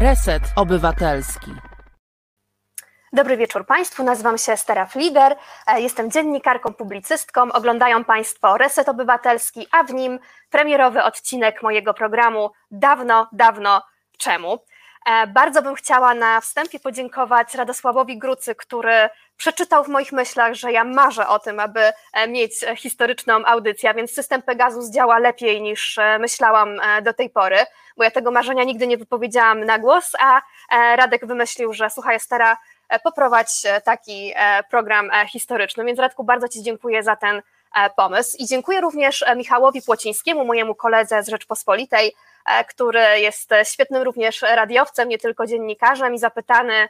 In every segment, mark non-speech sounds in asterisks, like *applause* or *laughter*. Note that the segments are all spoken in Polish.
Reset Obywatelski. Dobry wieczór Państwu, nazywam się Stara Fliger, e, jestem dziennikarką, publicystką. Oglądają Państwo Reset Obywatelski, a w nim premierowy odcinek mojego programu Dawno, dawno czemu. E, bardzo bym chciała na wstępie podziękować Radosławowi Grucy, który przeczytał w moich myślach, że ja marzę o tym, aby e, mieć historyczną audycję, więc system Pegasus działa lepiej niż myślałam do tej pory, bo ja tego marzenia nigdy nie wypowiedziałam na głos, a Radek wymyślił, że słuchaj, Stara, E, poprowadź e, taki e, program historyczny. Więc Radku, bardzo Ci dziękuję za ten pomysł i dziękuję również Michałowi Płocińskiemu, mojemu koledze z Rzeczpospolitej, który jest świetnym również radiowcem, nie tylko dziennikarzem i zapytany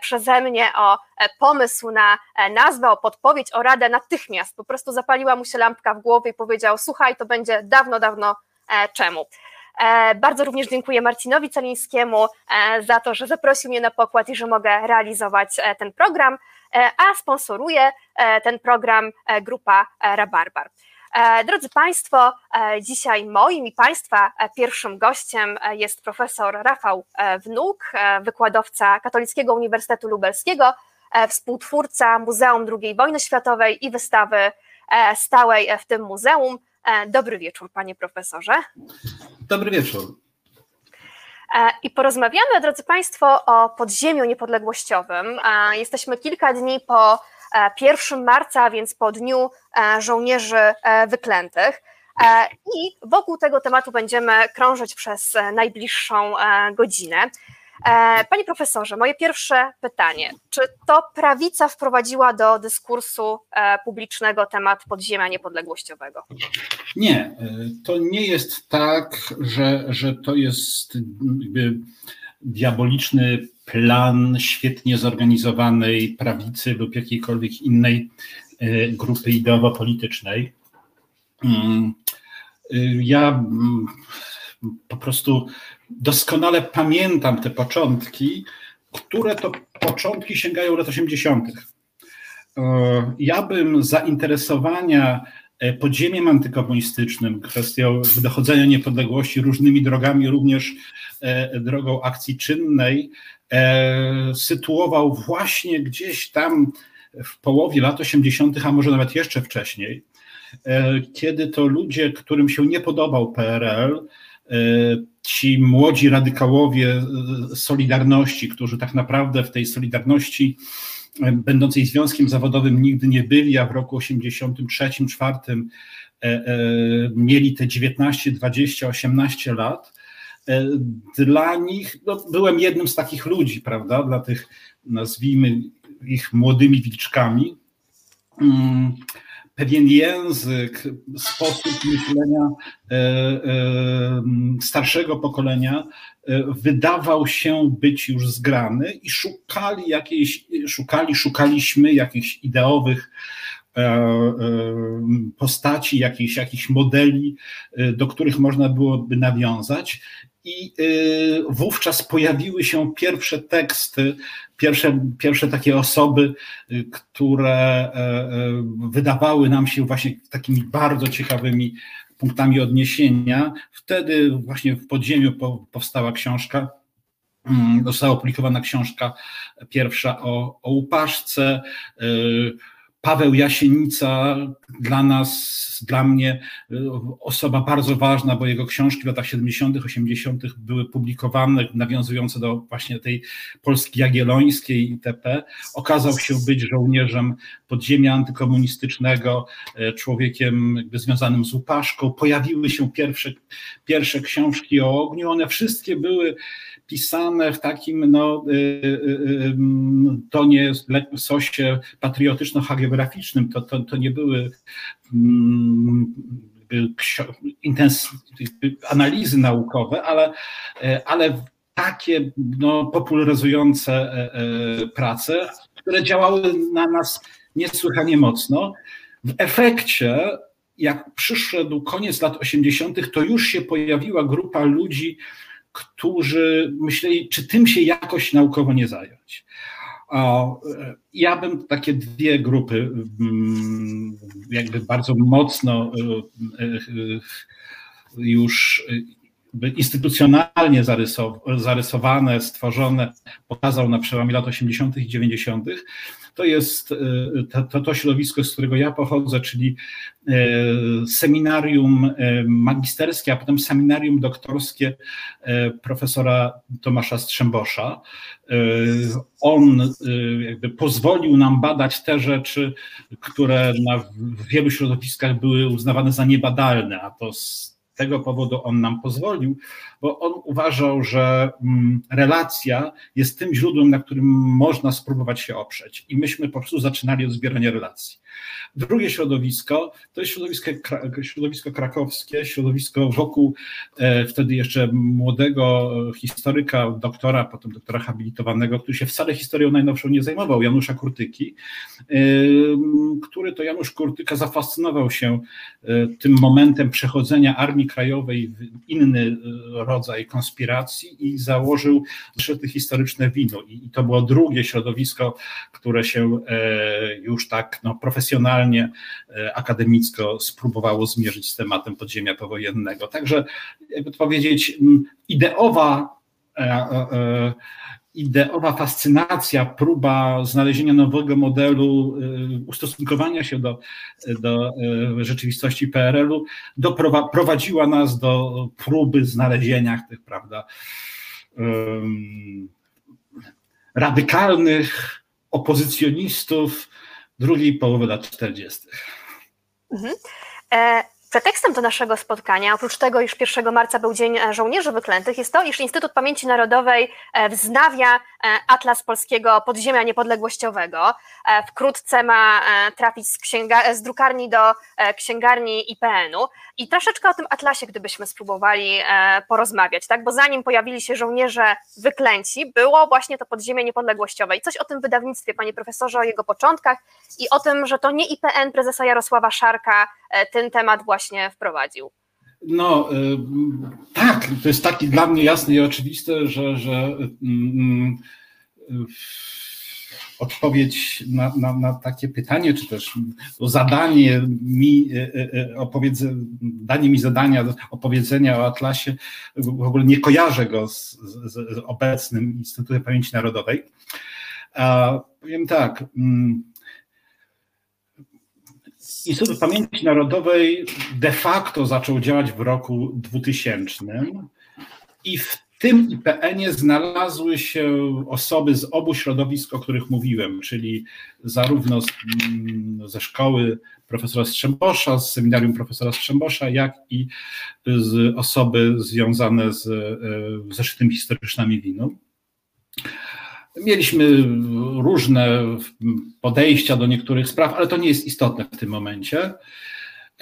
przeze mnie o pomysł na nazwę, o podpowiedź, o radę natychmiast. Po prostu zapaliła mu się lampka w głowie i powiedział: Słuchaj, to będzie dawno, dawno czemu. E, bardzo również dziękuję Marcinowi Celińskiemu e, za to, że zaprosił mnie na pokład i że mogę realizować e, ten program, a sponsoruje ten program grupa Rabarbar. Drodzy Państwo, dzisiaj moim i Państwa pierwszym gościem jest profesor Rafał Wnuk, wykładowca Katolickiego Uniwersytetu Lubelskiego, współtwórca Muzeum II Wojny Światowej i wystawy stałej w tym muzeum. Dobry wieczór, panie profesorze. Dobry wieczór. E, I porozmawiamy, drodzy Państwo, o podziemiu niepodległościowym. E, jesteśmy kilka dni po 1 e, marca, więc po Dniu Żołnierzy Wyklętych. I wokół tego tematu będziemy krążyć przez najbliższą godzinę. E, panie profesorze, moje pierwsze pytanie. Czy to prawica wprowadziła do dyskursu e, publicznego temat podziemia niepodległościowego? Nie, e, to nie jest tak, że, że to jest diaboliczny plan świetnie zorganizowanej prawicy lub jakiejkolwiek innej grupy ideowo-politycznej. Mm, ja mm, po prostu doskonale pamiętam te początki, które to początki sięgają lat 80. E, ja bym zainteresowania e, podziemiem antykomunistycznym, kwestią dochodzenia niepodległości różnymi drogami, również e, drogą akcji czynnej, sytuował właśnie gdzieś tam w połowie lat 80., a może nawet jeszcze wcześniej, kiedy to ludzie, którym się nie podobał PRL, ci młodzi radykałowie Solidarności, którzy tak naprawdę w tej Solidarności e, będącej związkiem zawodowym nigdy nie byli, a w roku 83-4 e, e, mieli te 19, 20, 18 lat. Dla nich, no, byłem jednym z takich ludzi, prawda, dla tych, nazwijmy ich młodymi wilczkami. Mm, pewien język, sposób myślenia e, e, starszego pokolenia e, wydawał się być już zgrany i szukali jakiejś, szukali, szukaliśmy jakichś ideowych postaci, jakichś, jakichś modeli, do których można byłoby nawiązać. I wówczas pojawiły się pierwsze teksty pierwsze, pierwsze takie osoby, które e, e, wydawały nam się właśnie takimi bardzo ciekawymi punktami odniesienia. Wtedy właśnie w podziemiu powstała książka, mm, została opublikowana książka pierwsza o, o upaszce. Paweł Jasienica dla nas, dla mnie y, osoba bardzo ważna, bo jego książki w latach 70., 80. były publikowane, nawiązujące do właśnie tej Polski Jagiellońskiej itp. Okazał się być żołnierzem podziemia antykomunistycznego, y, człowiekiem jakby związanym z upaszką. Pojawiły się pierwsze, pierwsze książki o ogniu, one wszystkie były pisane w takim no, y, y, y, tonie, sosie patriotyczno-hagiograficznym. To, to, to nie były mm, analizy naukowe, ale, ale takie no, popularyzujące e, e, prace, które działały na nas niesłychanie mocno. W efekcie, jak przyszedł koniec lat 80., to już się pojawiła grupa ludzi, którzy myśleli, czy tym się jakoś naukowo nie zająć. Ja bym takie dwie grupy mm, jakby bardzo mocno e, e, już instytucjonalnie zarysowane, stworzone, pokazał na przełomie lat 80. i 90., to jest to, to, to środowisko, z którego ja pochodzę, czyli seminarium magisterskie, a potem seminarium doktorskie profesora Tomasza Strzembosza. On jakby pozwolił nam badać te rzeczy, które na, wielu środowiskach były uznawane za niebadalne, a to z tego powodu on nam pozwolił, bo on uważał, że mm, relacja jest tym źródłem, na którym można spróbować się oprzeć. I myśmy po prostu zaczynali od zbierania relacji. Drugie środowisko to jest środowisko, środowisko krakowskie, środowisko wokół e, wtedy jeszcze młodego historyka, doktora, potem doktora habilitowanego, który się wcale historią najnowszą nie zajmował, Janusza Kurtyki, e, który to Janusz Kurtyka zafascynował się e, tym momentem przechodzenia Armii Krajowej w inny rodzaj konspiracji i założył zeszyty historyczne wino. I to było drugie środowisko, które się już tak no, profesjonalnie profesjonalnie, e, akademicko spróbowało zmierzyć z tematem podziemia powojennego. Także, jakby to powiedzieć, ideowa e, e, ideowa fascynacja, próba znalezienia nowego modelu ustosunkowania się do, do rzeczywistości PRL-u doprowadziła nas do próby znalezienia tych, prawda, radykalnych opozycjonistów, drugiej połowy lat 40. Mhm. E, Pretekstem do naszego spotkania, oprócz tego, iż 1 marca był Dzień Żołnierzy Wyklętych, jest to, iż Instytut Pamięci Narodowej e, wznawia e, Atlas Polskiego Podziemia Niepodległościowego. E, wkrótce ma trafić z, księga, z drukarni do księgarni IPN-u. I troszeczkę o tym atlasie, gdybyśmy spróbowali porozmawiać, tak? bo zanim pojawili się żołnierze wyklęci, było właśnie to podziemie niepodległościowe. I coś o tym wydawnictwie, panie profesorze, o jego początkach i o tym, że to nie IPN prezesa Jarosława Szarka ten temat właśnie właśnie wprowadził. No y, tak, to jest taki dla mnie jasne i oczywiste, że, że mm, y, odpowiedź na, na, na, takie pytanie, czy też zadanie mi, y, opowiedze, danie mi zadania, opowiedzenia o Atlasie, w ogóle nie kojarzę go z, z, z obecnym Instytutem Pamięci Narodowej. A powiem tak, mm, Instytut Pamięci Narodowej de facto zaczął działać w roku 2000 i w tym IPN-ie znalazły się osoby z obu środowisk, o których mówiłem, czyli zarówno z, mm, ze szkoły profesora Strzembosza, z seminarium profesora Strzembosza, jak i z osoby związane z e, zeszytem historycznymi winu. Mieliśmy różne podejścia do niektórych spraw, ale to nie jest istotne w tym momencie.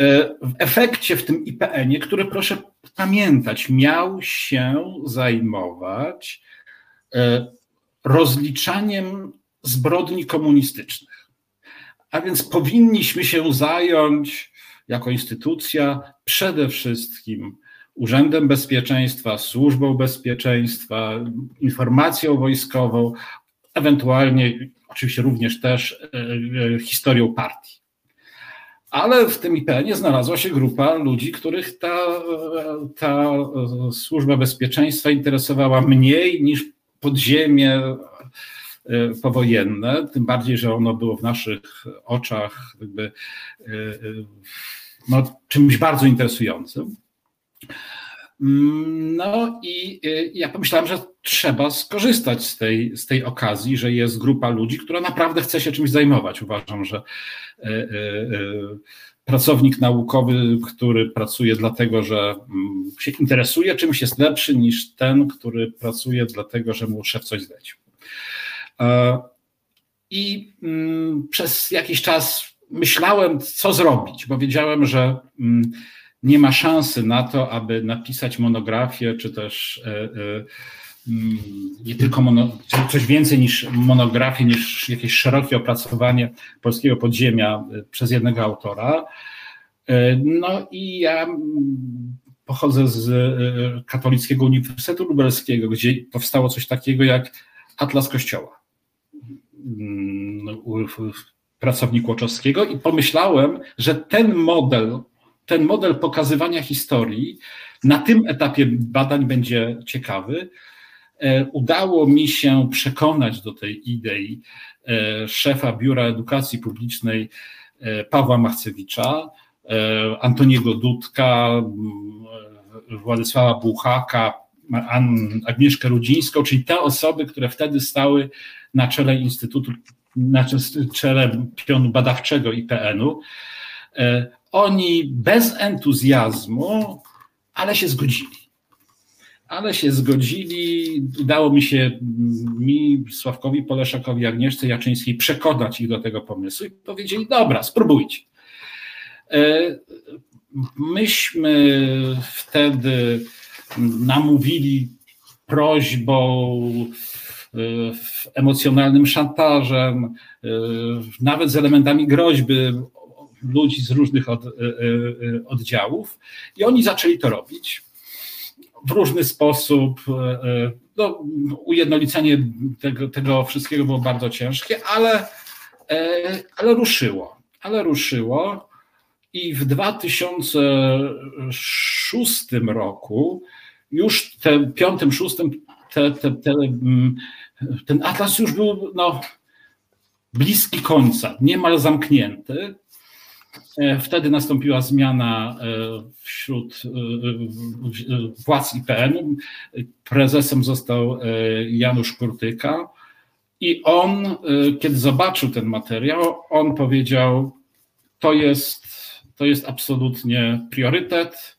E, w efekcie w tym IPN-ie, który proszę pamiętać, miał się zajmować e, rozliczaniem zbrodni komunistycznych. A więc powinniśmy się zająć jako instytucja przede wszystkim Urzędem Bezpieczeństwa, Służbą Bezpieczeństwa, informacją wojskową, ewentualnie oczywiście również też e, e, historią partii. Ale w tym IPN-ie znalazła się grupa ludzi, których ta, ta służba bezpieczeństwa interesowała mniej niż podziemie e, powojenne, tym bardziej, że ono było w naszych oczach jakby, no, czymś bardzo interesującym. Mm, no i y, ja pomyślałem, że trzeba skorzystać z tej, z tej okazji, że jest grupa ludzi, która naprawdę chce się czymś zajmować. Uważam, że y, y, pracownik naukowy, który pracuje dlatego, że mm, się interesuje czymś, jest lepszy niż ten, który pracuje dlatego, że mu szef coś zlecił. I mm, przez jakiś czas myślałem, co zrobić, bo wiedziałem, że nie ma szansy na to, aby napisać monografię, czy też e, e, mm, nie tylko mono, coś więcej niż monografię, niż jakieś szerokie opracowanie polskiego podziemia e, przez jednego autora. No i ja mm, pochodzę z Katolickiego Uniwersytetu Lubelskiego, gdzie powstało coś takiego jak Atlas Kościoła mm, pracownik Łoczowskiego i pomyślałem, że ten model ten model pokazywania historii na tym etapie badań będzie ciekawy. E, udało mi się przekonać do tej idei e, szefa Biura Edukacji Publicznej e, Pawła Machcewicza, Antoniego Dudka, Władysława Buchaka, Agnieszkę Rudzińską, czyli te osoby, które wtedy stały na czele Instytutu, na czele pionu badawczego IPN-u. Oni bez entuzjazmu, ale się zgodzili ale się zgodzili. Udało mi się mi, Sławkowi Poleszakowi, Agnieszce Jaczyńskiej przekonać ich do tego pomysłu i powiedzieli, dobra, spróbujcie. E, myśmy wtedy namówili prośbą, e, emocjonalnym szantażem, e, nawet z elementami groźby ludzi z różnych od, oddziałów i oni zaczęli to robić w różny sposób. E, e, no, ujednolicenie tego, tego wszystkiego było bardzo ciężkie, ale, e, ale ruszyło. Ale ruszyło. I w 2006 roku, już te, piątym, szóstym, te, te, te, mm, ten atlas już był no, bliski końca, niemal zamknięty. E, wtedy nastąpiła zmiana e, wśród e, władz IPN. Prezesem został Janusz Kurtyka. I on, kiedy zobaczył ten materiał, on powiedział: To jest, to jest absolutnie priorytet,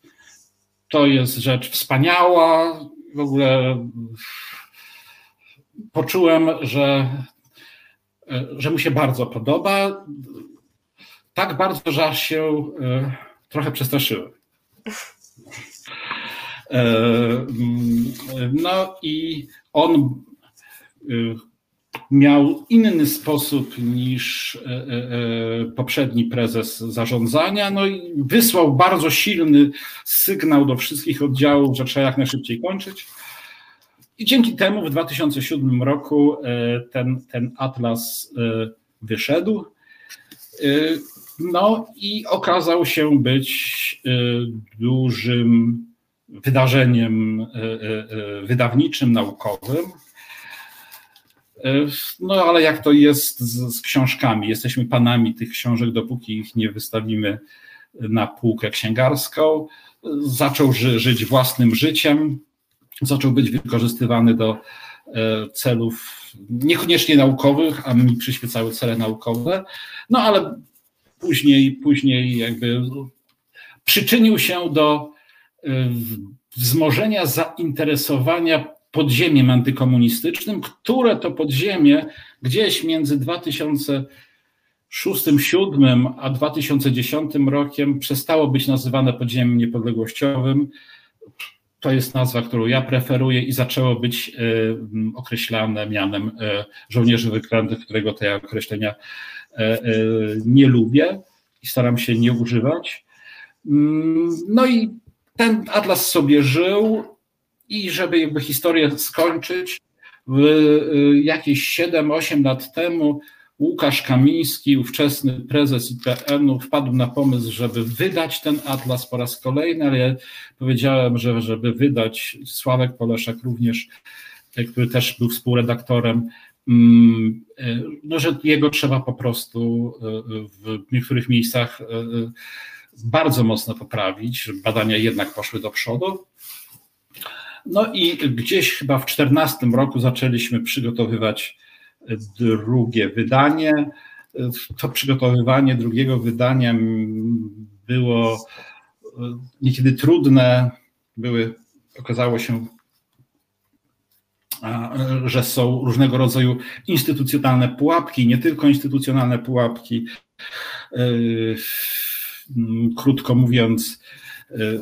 to jest rzecz wspaniała. W ogóle poczułem, że, że mu się bardzo podoba tak bardzo, że aż się e, trochę przestraszyłem. E, mm, no i on e, miał inny sposób niż poprzedni prezes zarządzania, no i wysłał bardzo silny sygnał do wszystkich oddziałów, że trzeba jak najszybciej kończyć. I dzięki temu w 2007 roku ten, ten atlas wyszedł. No i okazał się być y, dużym wydarzeniem y, y, wydawniczym, naukowym. No ale jak to jest z, z, książkami? Jesteśmy panami tych książek, dopóki ich nie wystawimy na półkę księgarską. Zaczął ży, żyć własnym życiem, zaczął być wykorzystywany do celów niekoniecznie naukowych, a mi przyświecały cele naukowe. No ale później, później jakby przyczynił się do wzmożenia zainteresowania podziemiem antykomunistycznym, które to podziemie gdzieś między 2006-2007 a 2010 rokiem przestało być nazywane podziemiem niepodległościowym. To jest nazwa, którą ja preferuję i zaczęło być określane mianem y, żołnierzy wyklętych, którego te określenia E, e, nie lubię i staram się nie używać. Mm, no i ten atlas sobie żył i żeby jakby historię skończyć, e, jakieś 7-8 lat temu Łukasz Kamiński, ówczesny prezes IPN-u, wpadł na pomysł, żeby wydać ten atlas po raz kolejny, ale ja powiedziałem, że żeby wydać, Sławek Poleszak również, który też był współredaktorem, e, no, że jego trzeba po prostu e, w niektórych miejscach e, bardzo mocno poprawić, żeby badania jednak poszły do przodu. No i gdzieś chyba w 2014 roku zaczęliśmy przygotowywać drugie wydanie. To przygotowywanie drugiego wydania było niekiedy trudne, były, okazało się że są różnego rodzaju instytucjonalne pułapki, nie tylko instytucjonalne pułapki. E, krótko mówiąc, e, e,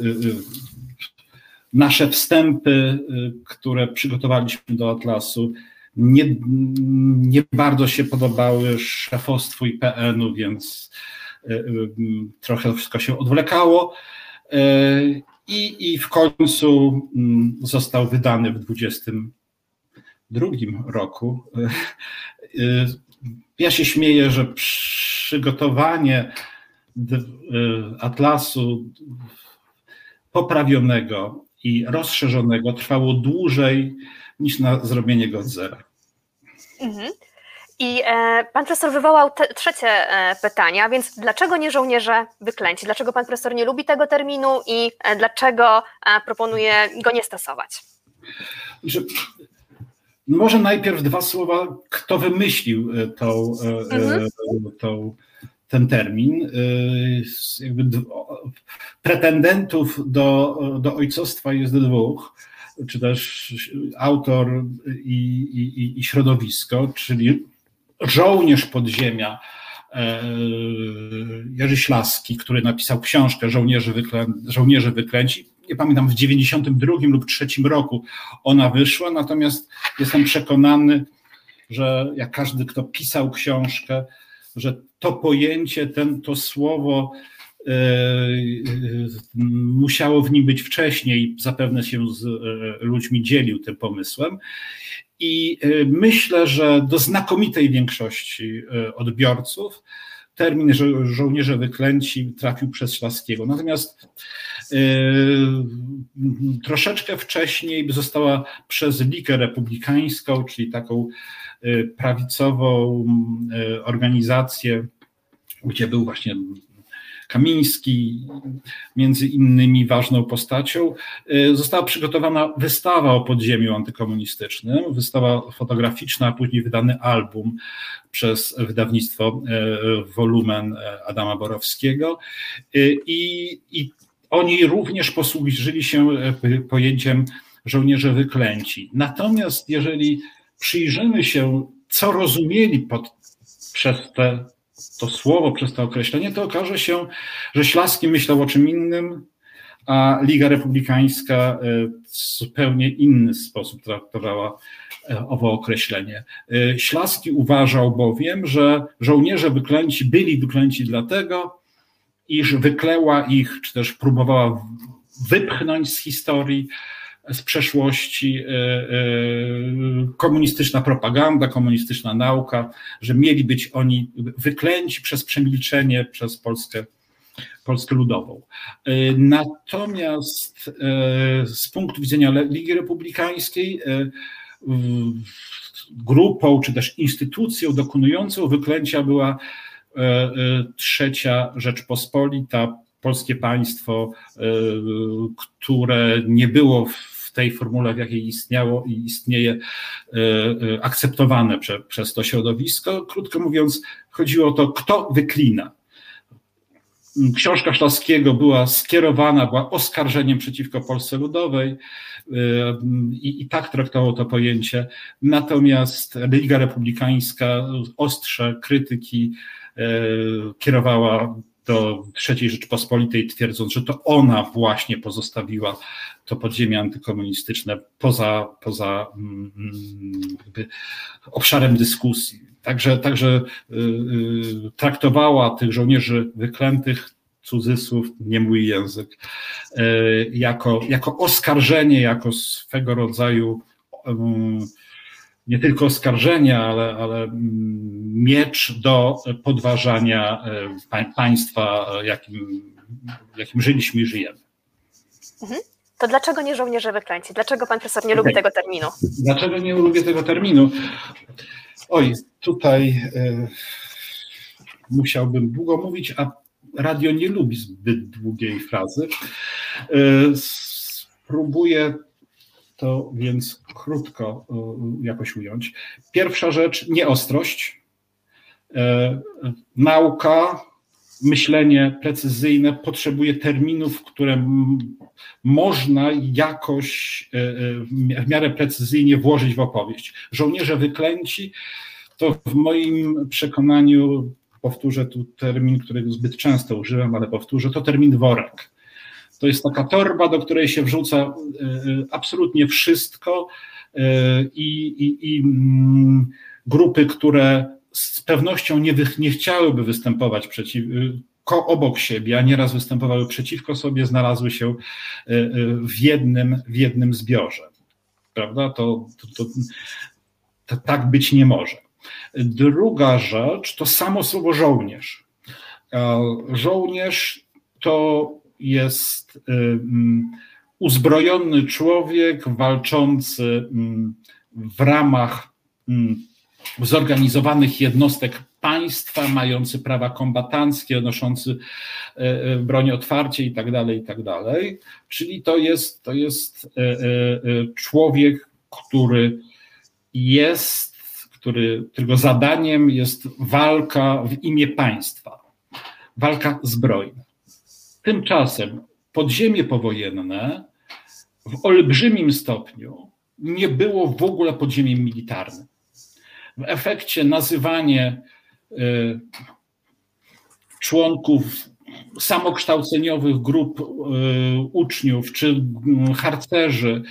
nasze wstępy, które przygotowaliśmy do Atlasu, nie, nie bardzo się podobały szefostwu IPN-u, więc trochę wszystko się odwlekało. I, I w końcu został wydany w 20 drugim roku. Ja się śmieję, że przygotowanie atlasu poprawionego i rozszerzonego trwało dłużej niż na zrobienie go od zera. Mhm. I e, pan profesor wywołał te, trzecie e, pytanie, więc dlaczego nie żołnierze wyklęci? Dlaczego pan profesor nie lubi tego terminu i e, dlaczego e, proponuje go nie stosować? Że, może najpierw dwa słowa, kto wymyślił e, tą, e, mhm. tą, ten termin. Pretendentów do, do ojcostwa jest dwóch czy też autor i, i, i środowisko, czyli żołnierz podziemia e, Jerzy Ślaski, który napisał książkę Żołnierze, Wyklę, Żołnierze Wyklęci. Nie pamiętam, w 92 lub 3 roku ona wyszła, natomiast jestem przekonany, że jak każdy, kto pisał książkę, że to pojęcie, ten, to słowo e, musiało w nim być wcześniej, zapewne się z e, ludźmi dzielił tym pomysłem. I y, myślę, że do znakomitej większości odbiorców termin żo żołnierze wyklęci trafił przez Szlaskiego. Natomiast troszeczkę wcześniej została przez Ligę Republikańską, czyli taką prawicową organizację, gdzie był właśnie Kamiński, między innymi ważną postacią, została przygotowana wystawa o podziemiu antykomunistycznym, wystawa fotograficzna, a później wydany album przez wydawnictwo Wolumen Adama Borowskiego. I, i oni również posłużyli się pojęciem żołnierze wyklęci. Natomiast jeżeli przyjrzymy się, co rozumieli pod, przez te to słowo, przez to określenie, to okaże się, że Ślaski myślał o czym innym, a Liga Republikańska e, w zupełnie inny sposób traktowała e, owo określenie. E, Ślaski uważał bowiem, że żołnierze wyklęci byli wyklęci dlatego, iż wykleła ich, czy też próbowała wypchnąć z historii z przeszłości e, e, komunistyczna propaganda, komunistyczna nauka, że mieli być oni wyklęci przez przemilczenie przez Polskę, Polskę Ludową. E, natomiast z punktu widzenia Ligi Republikańskiej grupą czy też instytucją dokonującą wyklęcia była trzecia Rzeczpospolita, polskie państwo, które nie było w tej formule, w jakiej istniało i istnieje, e, e, akceptowane prze, przez to środowisko. Krótko mówiąc, chodziło o to, kto wyklina. Książka Szlaskiego była skierowana, była oskarżeniem przeciwko Polsce Ludowej e, i, i tak traktowało to pojęcie. Natomiast Liga Republikańska ostrze krytyki kierowała do III Rzeczpospolitej, twierdząc, że to ona właśnie pozostawiła to podziemie antykomunistyczne poza, poza mm, obszarem dyskusji. Także, także y, y, traktowała tych żołnierzy wyklętych, cudzysłów, nie mój język, jako, jako oskarżenie, jako swego rodzaju nie tylko oskarżenia, ale, ale mm, miecz do podważania państwa, jakim, jakim żyliśmy i żyjemy. Mhm to dlaczego nie żołnierze wyklęci? Dlaczego pan profesor nie lubi tego terminu? Dlaczego nie lubię tego terminu? Oj, tutaj y, musiałbym długo mówić, a radio nie lubi zbyt długiej frazy. Y, spróbuję to więc krótko y, jakoś ująć. Pierwsza rzecz, nieostrość. Nauka, myślenie precyzyjne potrzebuje terminów, które można jakoś e, e, w miarę precyzyjnie włożyć w opowieść. Żołnierze wyklęci to w moim przekonaniu, powtórzę tu termin, którego zbyt często używam, ale powtórzę, to termin worek. To jest taka torba, do której się wrzuca e, absolutnie wszystko i, i, i mm, grupy, które z pewnością nie, nie chciałyby występować przeciw, obok siebie, a nieraz występowały przeciwko sobie, znalazły się e, e, w jednym, w jednym zbiorze. Prawda? To, to, to, to tak być nie może. Druga rzecz to samo słowo żołnierz. Żołnierz to jest uzbrojony człowiek walczący w ramach zorganizowanych jednostek państwa, mający prawa kombatanckie, noszący e, e, broń otwarcie i tak dalej, i tak dalej. Czyli to jest, to jest e, człowiek, który jest, który, którego zadaniem jest walka w imię państwa, walka zbrojna. Tymczasem podziemie powojenne w olbrzymim stopniu nie było w ogóle podziemiem militarnym. W efekcie nazywanie y, członków samokształceniowych grup y, uczniów, czy harcerzy,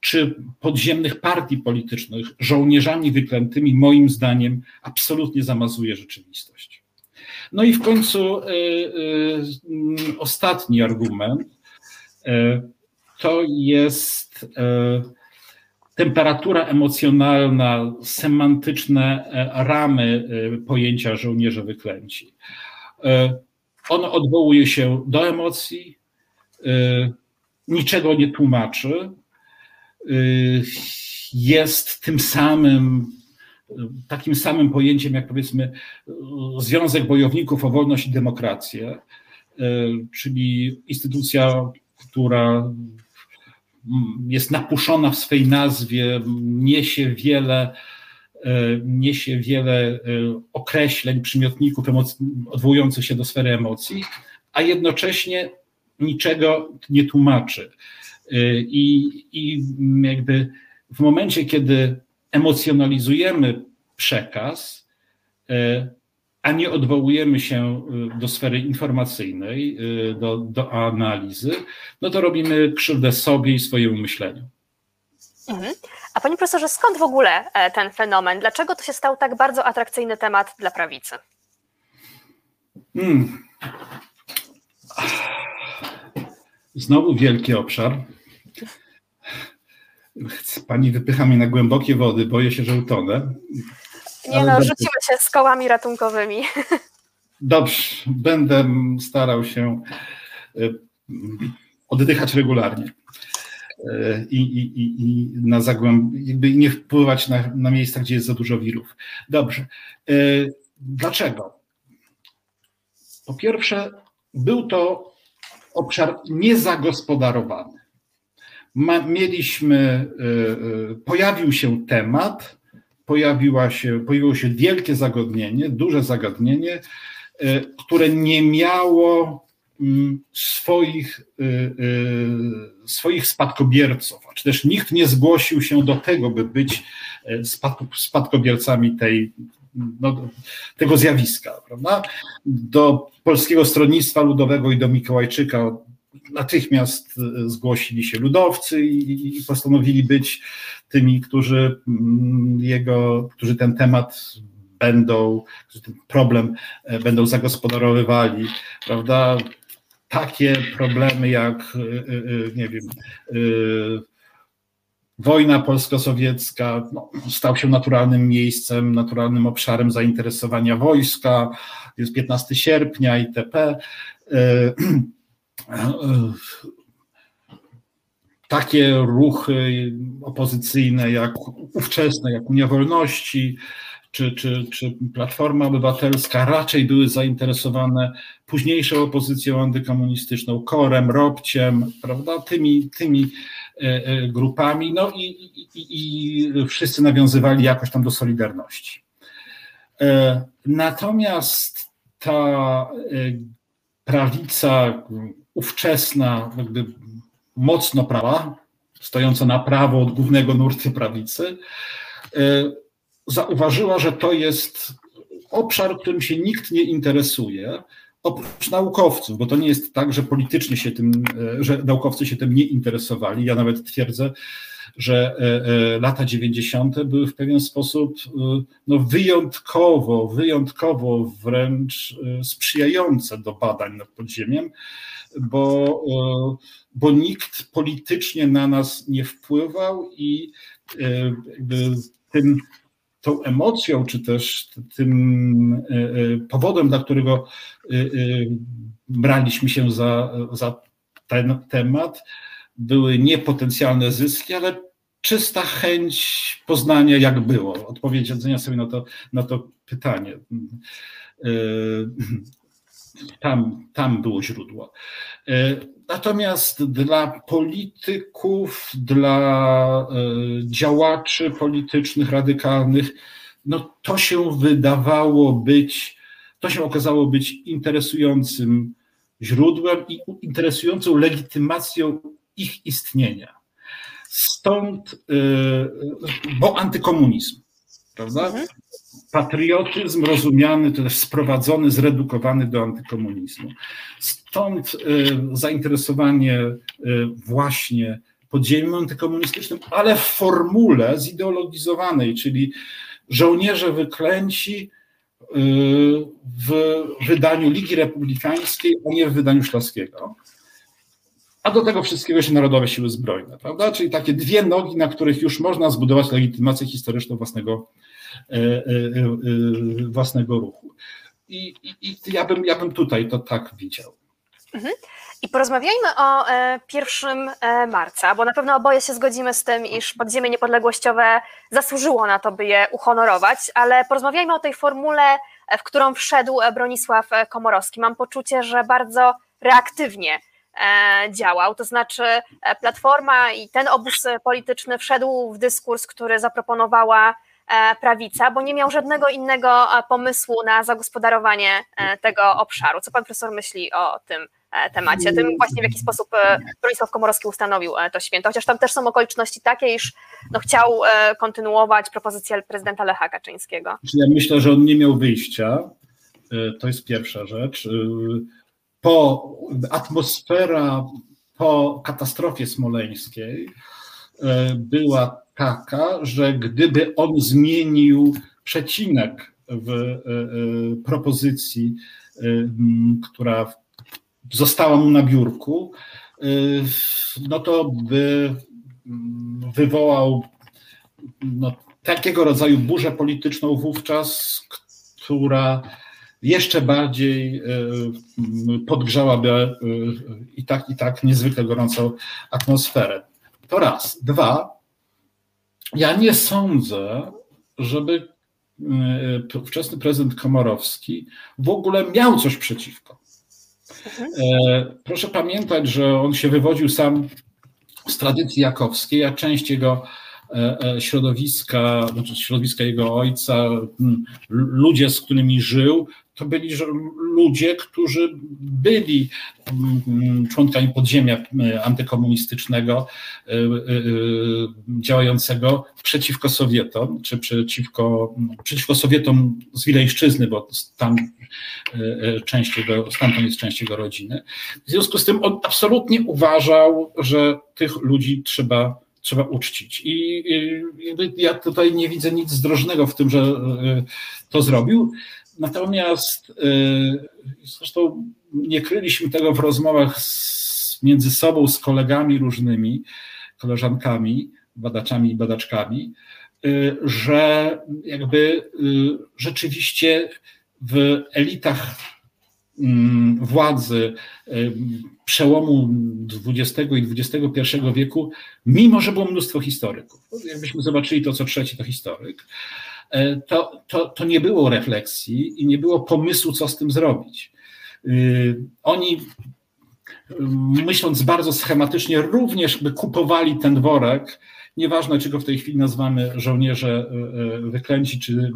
czy podziemnych partii politycznych żołnierzami wyklętymi, moim zdaniem, absolutnie zamazuje rzeczywistość. No i w końcu y, ostatni argument to jest temperatura emocjonalna, semantyczne e, ramy pojęcia żołnierze wyklęci. On odwołuje się do emocji, niczego nie tłumaczy, jest tym samym, takim samym pojęciem, jak powiedzmy Związek Bojowników o Wolność i Demokrację, czyli instytucja, która jest napuszona w swej nazwie, niesie wiele, e, niesie wiele e, określeń, przymiotników odwołujących się do sfery emocji, a jednocześnie niczego nie tłumaczy. E, I, I jakby w momencie, kiedy emocjonalizujemy przekaz, a nie odwołujemy się y, do sfery informacyjnej, y, do, do analizy, no to robimy krzywdę sobie i swojemu myśleniu. Mhm. A panie profesorze, skąd w ogóle e, ten fenomen? Dlaczego to się stał tak bardzo atrakcyjny temat dla prawicy? Hmm. Znowu wielki obszar. Pani wypycha mnie na głębokie wody, boję się, że utonę. Nie no, rzucimy się z kołami ratunkowymi. Dobrze, będę starał się e, oddychać regularnie e, i, i, i, i na zagłęb, jakby nie wpływać na, na miejsca, gdzie jest za dużo wirów. Dobrze. E, dlaczego? Po pierwsze, był to obszar niezagospodarowany. Ma, mieliśmy, pojawił się temat, pojawiła się, pojawiło się wielkie zagadnienie, duże zagadnienie, e, które nie miało mm, swoich, e, e, swoich spadkobierców, czy też nikt nie zgłosił się do tego, by być spadkobiercami tej, no, tego zjawiska. Prawda? Do Polskiego Stronnictwa Ludowego i do Mikołajczyka natychmiast zgłosili się ludowcy i, postanowili być tymi, którzy mm, jego, którzy ten temat będą, którzy ten problem e, będą zagospodarowywali, prawda? Takie problemy jak, e, e, nie wiem, wojna polsko-sowiecka no, stał się naturalnym miejscem, naturalnym obszarem zainteresowania wojska, jest 15 sierpnia itp *clears throat* takie ruchy opozycyjne jak ówczesne, jak Unia Wolności czy, czy, czy Platforma Obywatelska raczej były zainteresowane późniejszą opozycją antykomunistyczną, Korem, Robciem, prawda, tymi, tymi e, e, grupami, no i, i, i wszyscy nawiązywali jakoś tam do Solidarności. E, natomiast ta prawica ówczesna, jakby mocno prawa, stojąca na prawo od głównego nurtu prawicy, e, zauważyła, że to jest obszar, którym się nikt nie interesuje, oprócz naukowców, bo to nie jest tak, że politycznie się tym, e, że naukowcy się tym nie interesowali. Ja nawet twierdzę, że e, lata 90. były w pewien sposób no, wyjątkowo, wyjątkowo wręcz sprzyjające do badań nad podziemiem, bo bo nikt politycznie na nas nie wpływał i e, tym, tą emocją, czy też tym powodem, dla którego braliśmy się za, za ten temat, były nie potencjalne zyski, ale czysta chęć poznania, jak było, odpowiedzenia sobie na to, na to pytanie. Tam, tam było źródło. E, natomiast dla polityków, dla e, działaczy politycznych, radykalnych, no to się wydawało być, to się okazało być interesującym źródłem i interesującą legitymacją ich istnienia. Stąd, e, bo antykomunizm, prawda? Mhm patriotyzm rozumiany, to też sprowadzony, zredukowany do antykomunizmu. Stąd y, zainteresowanie y, właśnie podziemiem antykomunistycznym, ale w formule zideologizowanej, czyli żołnierze wyklęci y, w wydaniu Ligi Republikańskiej, a nie w wydaniu Szlaskiego. A do tego wszystkiego się Narodowe Siły Zbrojne, prawda? Czyli takie dwie nogi, na których już można zbudować legitymację historyczną własnego własnego ruchu. I, i, ja, bym, ja bym tutaj to tak widział. Mhm. I porozmawiajmy o 1 marca, bo na pewno oboje się zgodzimy z tym, iż podziemie niepodległościowe zasłużyło na to, by je uhonorować, ale porozmawiajmy o tej formule, w którą wszedł Bronisław Komorowski. Mam poczucie, że bardzo reaktywnie działał, to znaczy Platforma i ten obóz polityczny wszedł w dyskurs, który zaproponowała E, prawica, bo nie miał żadnego innego e, pomysłu na zagospodarowanie e, tego obszaru. Co pan profesor myśli o tym temacie, tym właśnie w jaki sposób Bronisław Komorowski ustanowił to święto, chociaż tam też są okoliczności takie, iż no, chciał kontynuować propozycję prezydenta Lecha Kaczyńskiego. Ja myślę, że on nie miał wyjścia, to jest pierwsza rzecz. Po atmosfera po katastrofie smoleńskiej była taka, że gdyby on zmienił przecinek w e, e, propozycji, e, która została mu na biurku, no to by wywołał no, takiego rodzaju burzę polityczną wówczas, która jeszcze bardziej podgrzałaby i tak, i tak niezwykle gorącą atmosferę. To raz. Dwa, ja nie sądzę, żeby e, wczesny prezydent Komorowski w ogóle miał coś przeciwko. Mhm. E, proszę pamiętać, że on się wywodził sam z tradycji jakowskiej, a część jego e, środowiska, znaczy środowiska jego ojca, ludzie, z którymi żył, to byli ludzie, którzy byli mm, członkami podziemia e, antykomunistycznego e, e, działającego przeciwko Sowietom, czy przeciwko, przeciwko Sowietom z Wilejszczyzny, bo tam część jego, stamtąd jest część jego rodziny. W związku z tym on absolutnie uważał, że tych ludzi trzeba trzeba uczcić. I ja tutaj nie widzę nic zdrożnego w tym, że to zrobił. Natomiast y, zresztą nie kryliśmy tego w rozmowach z, między sobą, z kolegami różnymi, koleżankami, badaczami i badaczkami, y, że jakby y, rzeczywiście w elitach mm, władzy przełomu XX i XXI wieku, mimo że było mnóstwo historyków, jakbyśmy zobaczyli to, co trzeci to historyk, to, to, to nie było refleksji i nie było pomysłu, co z tym zrobić. E, oni, myśląc bardzo schematycznie, również by kupowali ten worek, nieważne czy go w tej chwili nazywamy żołnierze e, wyklęci, czy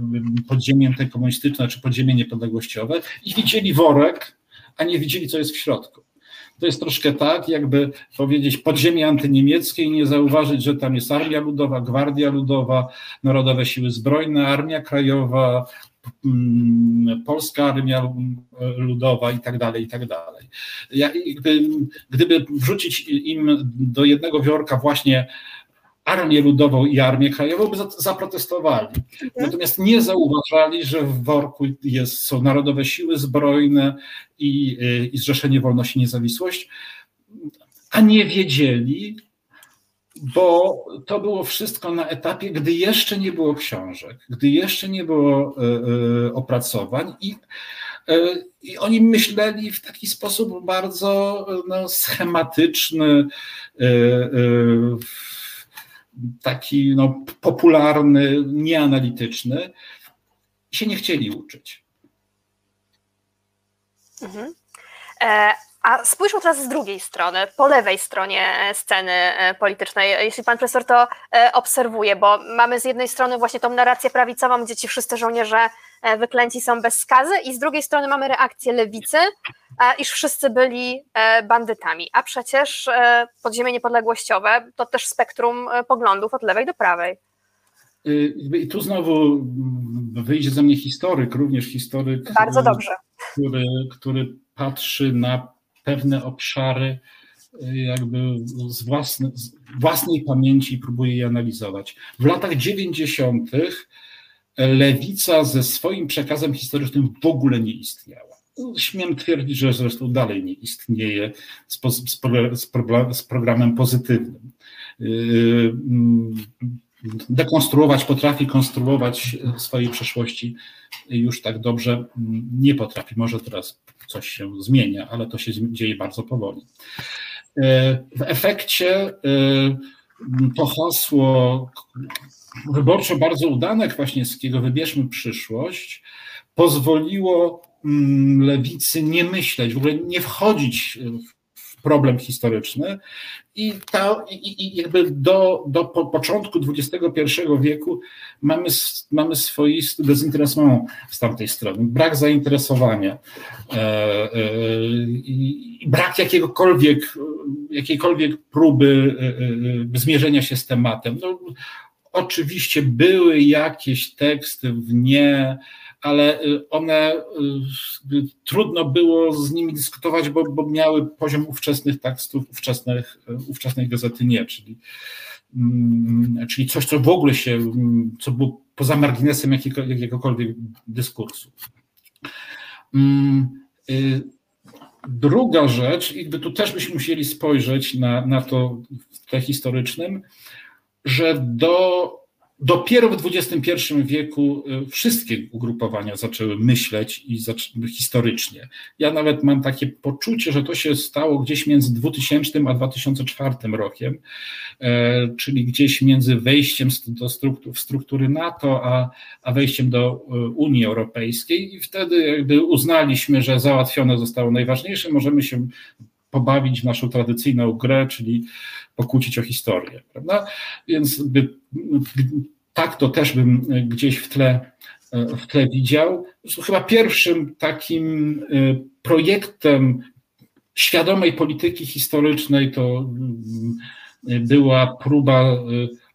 podziemie komunistyczne, czy podziemie niepodległościowe, i widzieli worek, a nie widzieli, co jest w środku. To jest troszkę tak, jakby powiedzieć podziemie antyniemieckie i nie zauważyć, że tam jest Armia Ludowa, Gwardia Ludowa, Narodowe Siły Zbrojne, Armia Krajowa, mm, Polska Armia Ludowa i tak dalej, i tak dalej. Jakby, gdyby wrzucić im do jednego wiorka właśnie Armię Ludową i Armię Krajową, by zaprotestowali. Mhm. Natomiast nie zauważali, że w worku jest, są Narodowe Siły Zbrojne i, i Zrzeszenie Wolności i Niezawisłość, a nie wiedzieli, bo to było wszystko na etapie, gdy jeszcze nie było książek, gdy jeszcze nie było opracowań i i oni myśleli w taki sposób bardzo no, schematyczny, taki no, popularny, nieanalityczny, się nie chcieli uczyć. Mhm. E, a spójrzmy teraz z drugiej strony, po lewej stronie sceny e, politycznej, jeśli pan profesor to e, obserwuje, bo mamy z jednej strony właśnie tą narrację prawicową, gdzie ci wszyscy żołnierze e, wyklęci są bez skazy i z drugiej strony mamy reakcję lewicy, iż wszyscy byli bandytami, a przecież podziemie niepodległościowe to też spektrum poglądów od lewej do prawej. Y, I tu znowu wyjdzie ze mnie historyk, również historyk. Bardzo dobrze. Który, który patrzy na pewne obszary y, jakby z, własne, z własnej pamięci próbuje je analizować. W latach 90. lewica ze swoim przekazem historycznym w ogóle nie istniała. Śmiem twierdzić, że zresztą dalej nie istnieje z, z, z programem pozytywnym y, dekonstruować, potrafi konstruować swojej przeszłości już tak dobrze nie potrafi. Może teraz coś się zmienia, ale to się dzieje bardzo powoli. E, w efekcie e, to hasło wyborczo bardzo udane Kwaśniewskiego, wybierzmy przyszłość, pozwoliło mm, lewicy nie myśleć, w ogóle nie wchodzić w problem historyczny i, ta, i, i jakby do, do po, początku XXI wieku mamy, mamy swoisty dezinteresowany z tamtej strony, brak zainteresowania e, e, i brak jakiegokolwiek, jakiejkolwiek próby e, e, zmierzenia się z tematem. No, oczywiście były jakieś teksty w nie, ale y, one y, trudno było z nimi dyskutować, bo, bo miały poziom ówczesnych tekstów, ówczesnych, y, ówczesnej gazety nie, czyli, mm, czyli coś, co w ogóle się, mm, co było poza marginesem jakiego, jakiegokolwiek dyskursu. Mm, druga rzecz, i tu też byśmy musieli spojrzeć na, na to w tle historycznym, że do Dopiero w XXI wieku y, wszystkie ugrupowania zaczęły myśleć i historycznie. Ja nawet mam takie poczucie, że to się stało gdzieś między 2000 a 2004 rokiem, e, czyli gdzieś między wejściem do struktur, struktury NATO, a, a wejściem do e, Unii Europejskiej i wtedy jakby uznaliśmy, że załatwione zostało najważniejsze, możemy się pobawić w naszą tradycyjną grę, czyli pokłócić o historię. Prawda? Więc by, tak to też bym gdzieś w tle, w tle widział. Chyba pierwszym takim y, projektem świadomej polityki historycznej to była próba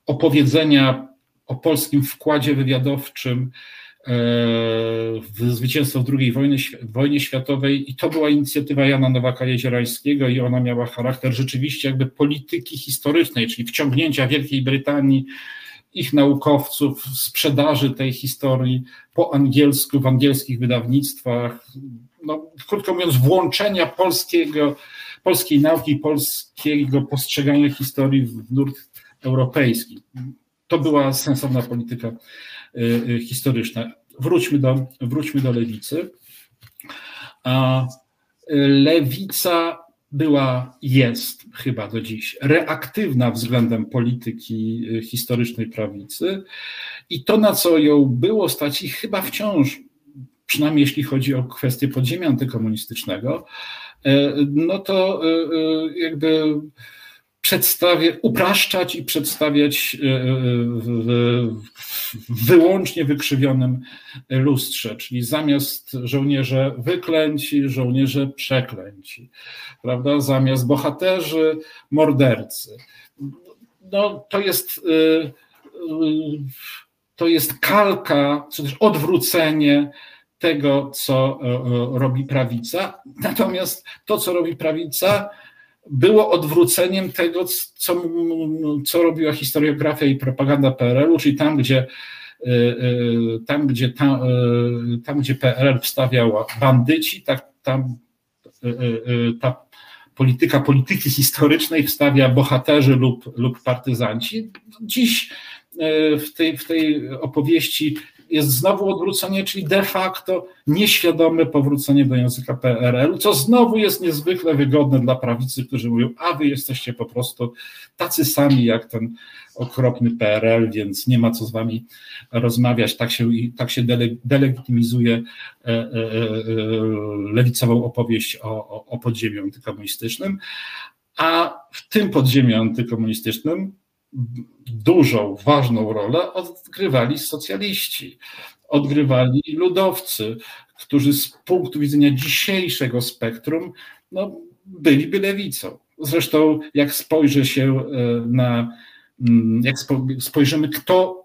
opowiedzenia o polskim wkładzie wywiadowczym zwycięstwo w II wojnie, wojnie światowej i to była inicjatywa Jana Nowaka-Jeziorańskiego i ona miała charakter rzeczywiście jakby polityki historycznej, czyli wciągnięcia Wielkiej Brytanii, ich naukowców, sprzedaży tej historii po angielsku, w angielskich wydawnictwach, no, krótko mówiąc włączenia polskiego, polskiej nauki, polskiego postrzegania historii w nurt europejski. To była sensowna polityka Y, y, historyczna. Wróćmy do, wróćmy do lewicy. Lewica była, jest chyba do dziś reaktywna względem polityki y, historycznej prawicy i to, na co ją było stać, i chyba wciąż, przynajmniej jeśli chodzi o kwestię podziemia antykomunistycznego, no to jakby przedstawię, upraszczać i przedstawiać e, e, w wyłącznie wykrzywionym lustrze, czyli zamiast żołnierze wyklęci, żołnierze przeklęci, prawda? Zamiast bohaterzy, mordercy. No, to jest e, to jest kalka, czy też odwrócenie tego, co robi prawica. Natomiast to, co robi prawica, było odwróceniem tego, co, co robiła historiografia i propaganda PRL-u, czyli tam, gdzie y, y, tam, gdzie, tam, tam, gdzie PRL wstawiała bandyci, tak, tam ta polityka polityki historycznej wstawia bohaterzy lub, lub partyzanci. Dziś w tej, w tej opowieści jest znowu odwrócenie, czyli de facto nieświadome powrócenie do języka PRL, co znowu jest niezwykle wygodne dla prawicy, którzy mówią, a wy jesteście po prostu tacy sami jak ten okropny PRL, więc nie ma co z wami rozmawiać. Tak się, tak się delegitymizuje e, e, e, lewicową opowieść o, o, o podziemiu antykomunistycznym. A w tym podziemiu antykomunistycznym dużą, ważną rolę odgrywali socjaliści, odgrywali ludowcy, którzy z punktu widzenia dzisiejszego spektrum no, byliby lewicą. Zresztą, jak spojrzy się e, na, mm, jak spojrzymy, kto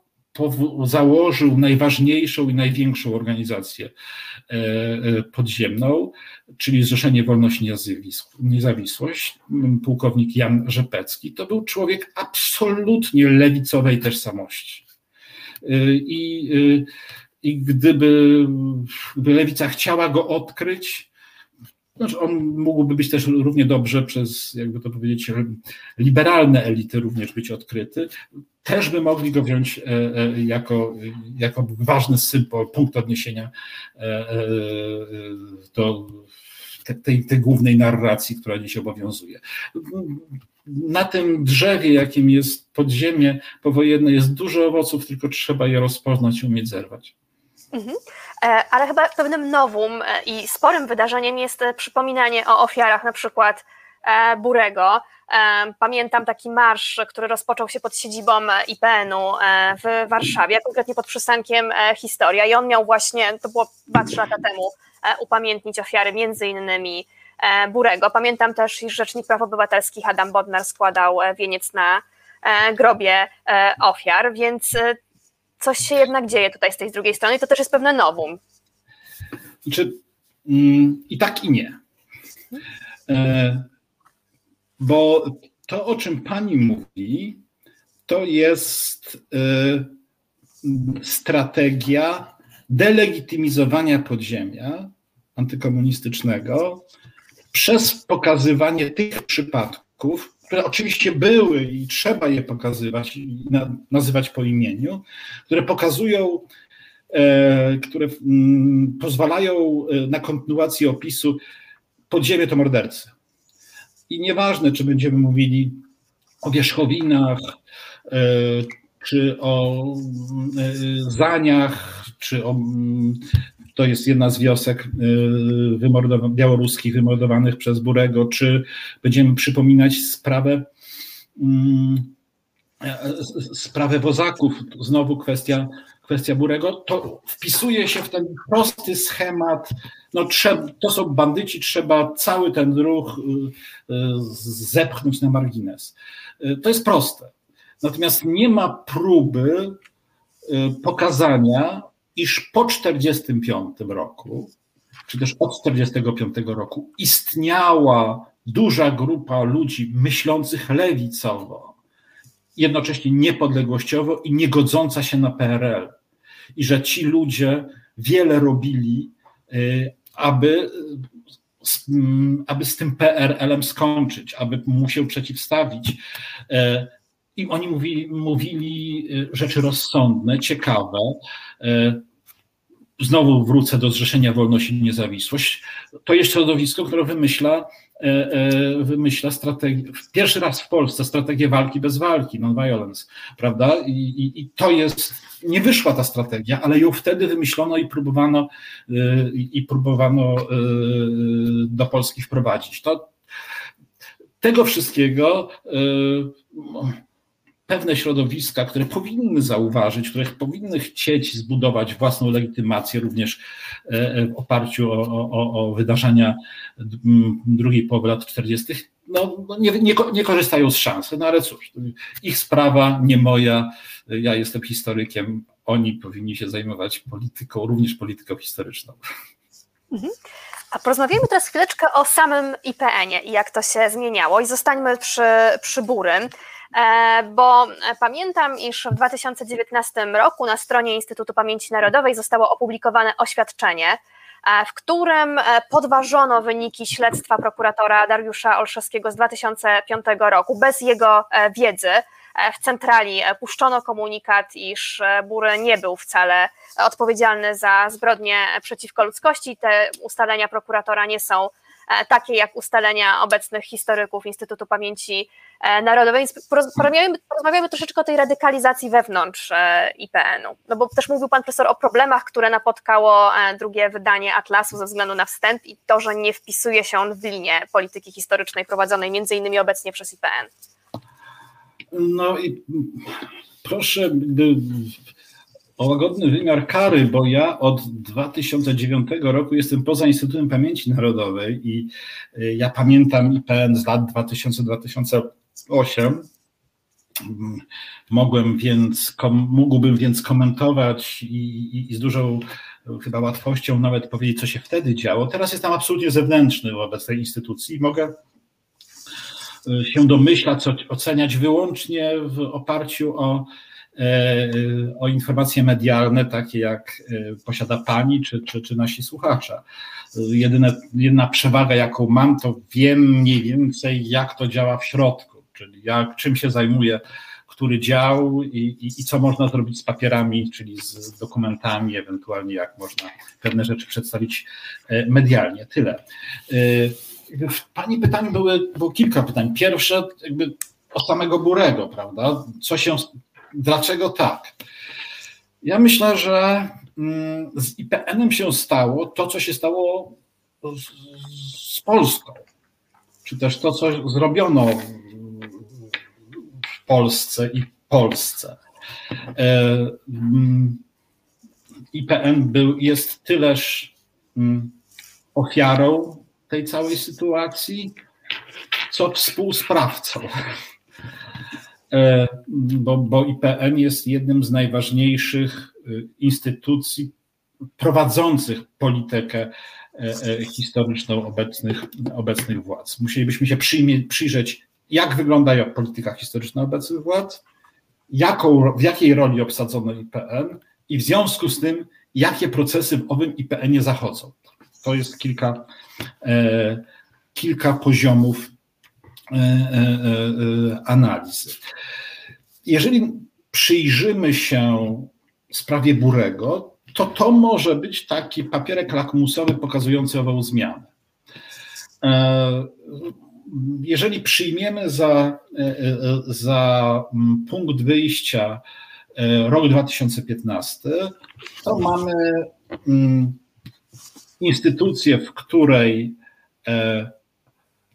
założył najważniejszą i największą organizację e, e, podziemną, czyli Zrzeszenie Wolność i Niezawisłość, pułkownik Jan Rzepecki, to był człowiek absolutnie lewicowej tożsamości. E, I, i gdyby, gdyby lewica chciała go odkryć, znaczy on mógłby być też równie dobrze przez, jakby to powiedzieć, liberalne elity również być odkryty. Też by mogli go wziąć e, e, jako, jako ważny symbol, punkt odniesienia e, do tej, tej głównej narracji, która dziś obowiązuje. Na tym drzewie, jakim jest podziemie powojenne, jest dużo owoców, tylko trzeba je rozpoznać i umieć zerwać. Mhm. Ale chyba pewnym nowum e, i sporym wydarzeniem jest przypominanie o ofiarach na przykład Burego. Pamiętam taki marsz, który rozpoczął się pod siedzibą IPN-u w Warszawie, konkretnie pod przystankiem Historia i on miał właśnie, to było 2-3 lata temu, upamiętnić ofiary między innymi Burego. Pamiętam też, iż Rzecznik Praw Obywatelskich Adam Bodnar składał wieniec na grobie ofiar, więc coś się jednak dzieje tutaj z tej drugiej strony i to też jest pewne nowum. Znaczy, mm, I tak i nie. E, bo to, o czym pani mówi, to jest e, strategia delegitymizowania podziemia antykomunistycznego przez pokazywanie tych przypadków, które oczywiście były i trzeba je pokazywać i nazywać po imieniu, które pokazują, e, które mm, pozwalają e, na kontynuację opisu podziemie to mordercy. I nieważne, czy będziemy mówili o wierzchowinach, e, czy o zaniach, czy o to jest jedna z wiosek wymordowa białoruskich wymordowanych przez Burego, czy będziemy przypominać sprawę mm, sprawę wozaków, znowu kwestia, kwestia Burego, to wpisuje się w ten prosty schemat, no trzeba, to są bandyci, trzeba cały ten ruch y, y, zepchnąć na margines. To jest proste. Natomiast nie ma próby pokazania, iż po 1945 roku, czy też od 1945 roku, istniała duża grupa ludzi myślących lewicowo, jednocześnie niepodległościowo i niegodząca się na PRL. I że ci ludzie wiele robili, y, aby, aby z tym PRL-em skończyć, aby mu się przeciwstawić. Y, I oni mówili, mówili y, rzeczy rozsądne, ciekawe, znowu wrócę do Zrzeszenia Wolność i Niezawisłość. To jest środowisko, które wymyśla, wymyśla strategię, pierwszy raz w Polsce strategię walki bez walki, non-violence, prawda? I, i, I, to jest, nie wyszła ta strategia, ale ją wtedy wymyślono i próbowano, i próbowano do Polski wprowadzić. To, tego wszystkiego pewne środowiska, które powinny zauważyć, które powinny chcieć zbudować własną legitymację również e, e, w oparciu o, o, o wydarzenia drugiej połowy lat 40., no, no, nie, nie, nie, korzystają z szansy, no ale cóż, ich sprawa, nie moja, ja jestem historykiem, oni powinni się zajmować polityką, również polityką historyczną. Mhm. A porozmawiamy teraz chwileczkę o samym IPN-ie i jak to się zmieniało i zostańmy przy, przy Burym. E, bo pamiętam, iż w 2019 roku na stronie Instytutu Pamięci Narodowej zostało opublikowane oświadczenie w którym podważono wyniki śledztwa prokuratora Dariusza Olszewskiego z 2005 roku bez jego wiedzy. W centrali puszczono komunikat, iż Bury nie był wcale odpowiedzialny za zbrodnie przeciwko ludzkości. Te ustalenia prokuratora nie są E, takie jak ustalenia obecnych historyków Instytutu Pamięci e, Narodowej. Porozmawiamy, porozmawiamy troszeczkę o tej radykalizacji wewnątrz e, IPN-u, no bo też mówił pan profesor o problemach, które napotkało drugie wydanie Atlasu ze względu na wstęp i to, że nie wpisuje się on w linię polityki historycznej prowadzonej między innymi obecnie przez IPN. No i proszę, o łagodny wymiar kary, bo ja od 2009 roku jestem poza Instytutem Pamięci Narodowej i ja pamiętam IPN z lat 2000-2008. Mogłem więc, kom, mógłbym więc komentować i, i, i, z dużą chyba łatwością nawet powiedzieć, co się wtedy działo. Teraz jestem absolutnie zewnętrzny wobec tej instytucji. Mogę y, się domyślać, oceniać wyłącznie w oparciu o E, o informacje medialne, takie jak e, posiada Pani czy, czy, czy nasi słuchacze. Jedyne, jedyna przewaga, jaką mam, to wiem mniej więcej, jak to działa w środku, czyli jak, czym się zajmuje który dział i, i, i, co można zrobić z papierami, czyli z dokumentami, ewentualnie jak można pewne rzeczy przedstawić e, medialnie. Tyle. W Pani pytaniu były, było kilka pytań. Pierwsze, jakby o samego Burego, prawda? Co się Dlaczego tak? Ja myślę, że mm, z IPN-em się stało to, co się stało z Polską, czy też to, co zrobiono Polsce i Polsce. E, mm, IPN był, jest tyleż mm, ofiarą tej całej sytuacji, co współsprawcą. E, bo, bo IPN jest jednym z najważniejszych y, instytucji prowadzących politykę e, historyczną obecnych, obecnych władz. Musielibyśmy się przyjmie, przyjrzeć, jak wygląda polityka historyczna obecnych władz, jaką, w jakiej roli obsadzono IPN i w związku z tym, jakie procesy w owym IPN-ie zachodzą. To jest kilka, e, kilka poziomów E, e, e, analizy. Jeżeli przyjrzymy się sprawie Burego, to to może być taki papierek lakmusowy pokazujący ową zmianę. Jeżeli przyjmiemy za, za punkt wyjścia rok 2015, to mamy instytucję, w której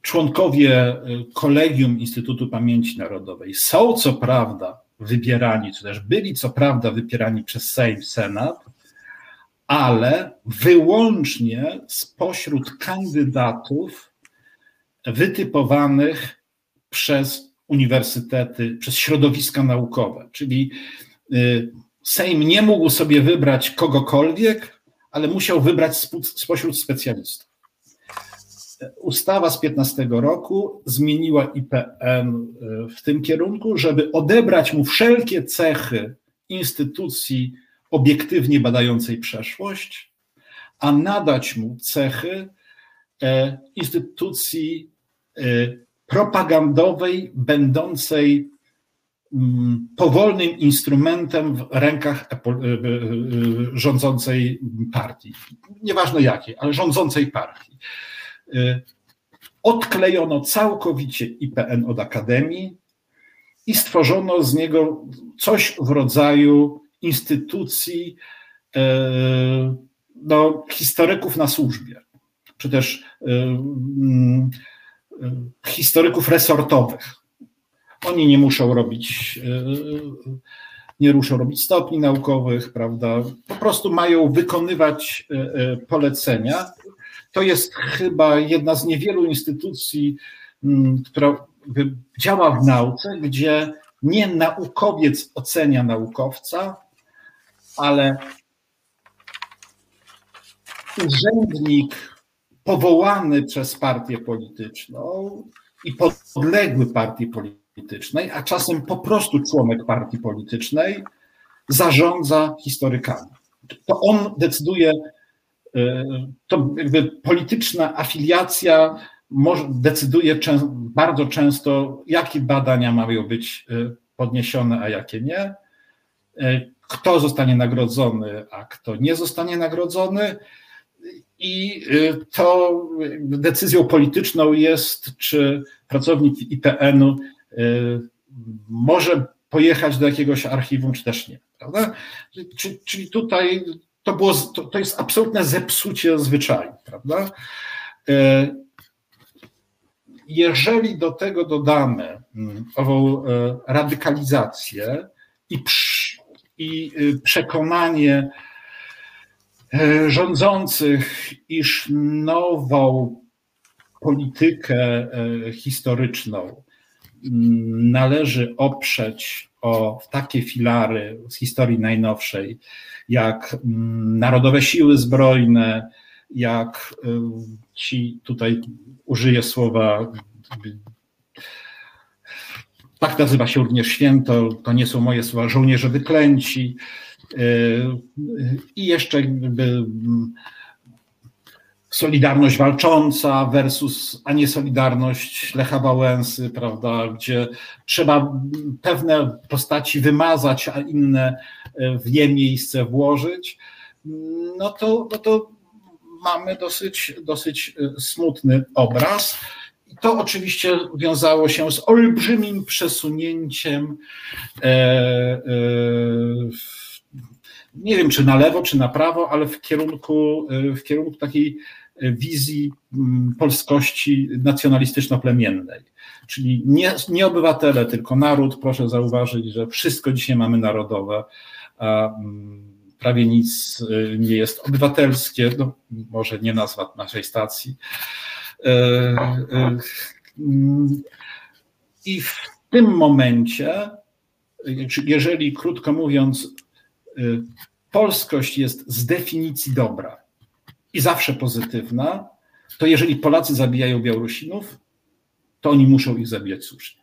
członkowie kolegium Instytutu Pamięci Narodowej są co prawda wybierani, czy też byli co prawda wybierani przez Sejm, Senat, ale wyłącznie spośród kandydatów wytypowanych przez uniwersytety, przez środowiska naukowe. Czyli y, Sejm nie mógł sobie wybrać kogokolwiek, ale musiał wybrać spośród specjalistów ustawa z 15 roku zmieniła IPN e, w tym kierunku, żeby odebrać mu wszelkie cechy instytucji obiektywnie badającej przeszłość, a nadać mu cechy e, instytucji propagandowej, będącej mm, powolnym instrumentem w rękach rządzącej partii. Nieważne jakiej, ale rządzącej partii. Y, odklejono całkowicie IPN od Akademii i stworzono z niego coś w rodzaju instytucji y, no, historyków na służbie, czy też y, mm, historyków resortowych. Oni nie muszą robić, nie muszą robić stopni naukowych, prawda? Po prostu mają wykonywać polecenia to jest chyba jedna z niewielu instytucji, która działa w nauce, gdzie nie naukowiec ocenia naukowca, ale urzędnik powołany przez partię polityczną i podległy partii politycznej, a czasem po prostu członek partii politycznej, zarządza historykami. To on decyduje, to jakby polityczna afiliacja decyduje bardzo często, jakie badania mają być podniesione, a jakie nie, kto zostanie nagrodzony, a kto nie zostanie nagrodzony. I to decyzją polityczną jest, czy pracownik IPN-u może pojechać do jakiegoś archiwum, czy też nie. Prawda? Czyli tutaj to, było, to, to jest absolutne zepsucie zwyczaju. Prawda? E, jeżeli do tego dodamy mm, ową radykalizację i, i y, przekonanie rządzących, iż nową politykę historyczną należy oprzeć o takie filary z historii najnowszej, jak mm, Narodowe Siły Zbrojne, jak y, ci, tutaj użyję słowa, tak nazywa się również święto, to nie są moje słowa, żołnierze wyklęci i jeszcze Solidarność walcząca versus, a nie Solidarność Lecha Wałęsy, prawda, gdzie trzeba pewne postaci wymazać, a inne e, w nie miejsce włożyć, no to, no to mamy dosyć, dosyć e, smutny obraz. I to oczywiście wiązało się z olbrzymim przesunięciem e, e, nie wiem czy na lewo, czy na prawo, ale w kierunku, w kierunku takiej wizji mm, polskości nacjonalistyczno-plemiennej. Czyli nie, nie obywatele, tylko naród. Proszę zauważyć, że wszystko dzisiaj mamy narodowe, a mm, prawie nic y, nie jest obywatelskie. No, może nie nazwa naszej stacji. Mm, I w tym momencie, jeżeli krótko mówiąc, y, polskość jest z definicji dobra, i zawsze pozytywna, to jeżeli Polacy zabijają Białorusinów, to oni muszą ich zabijać słusznie.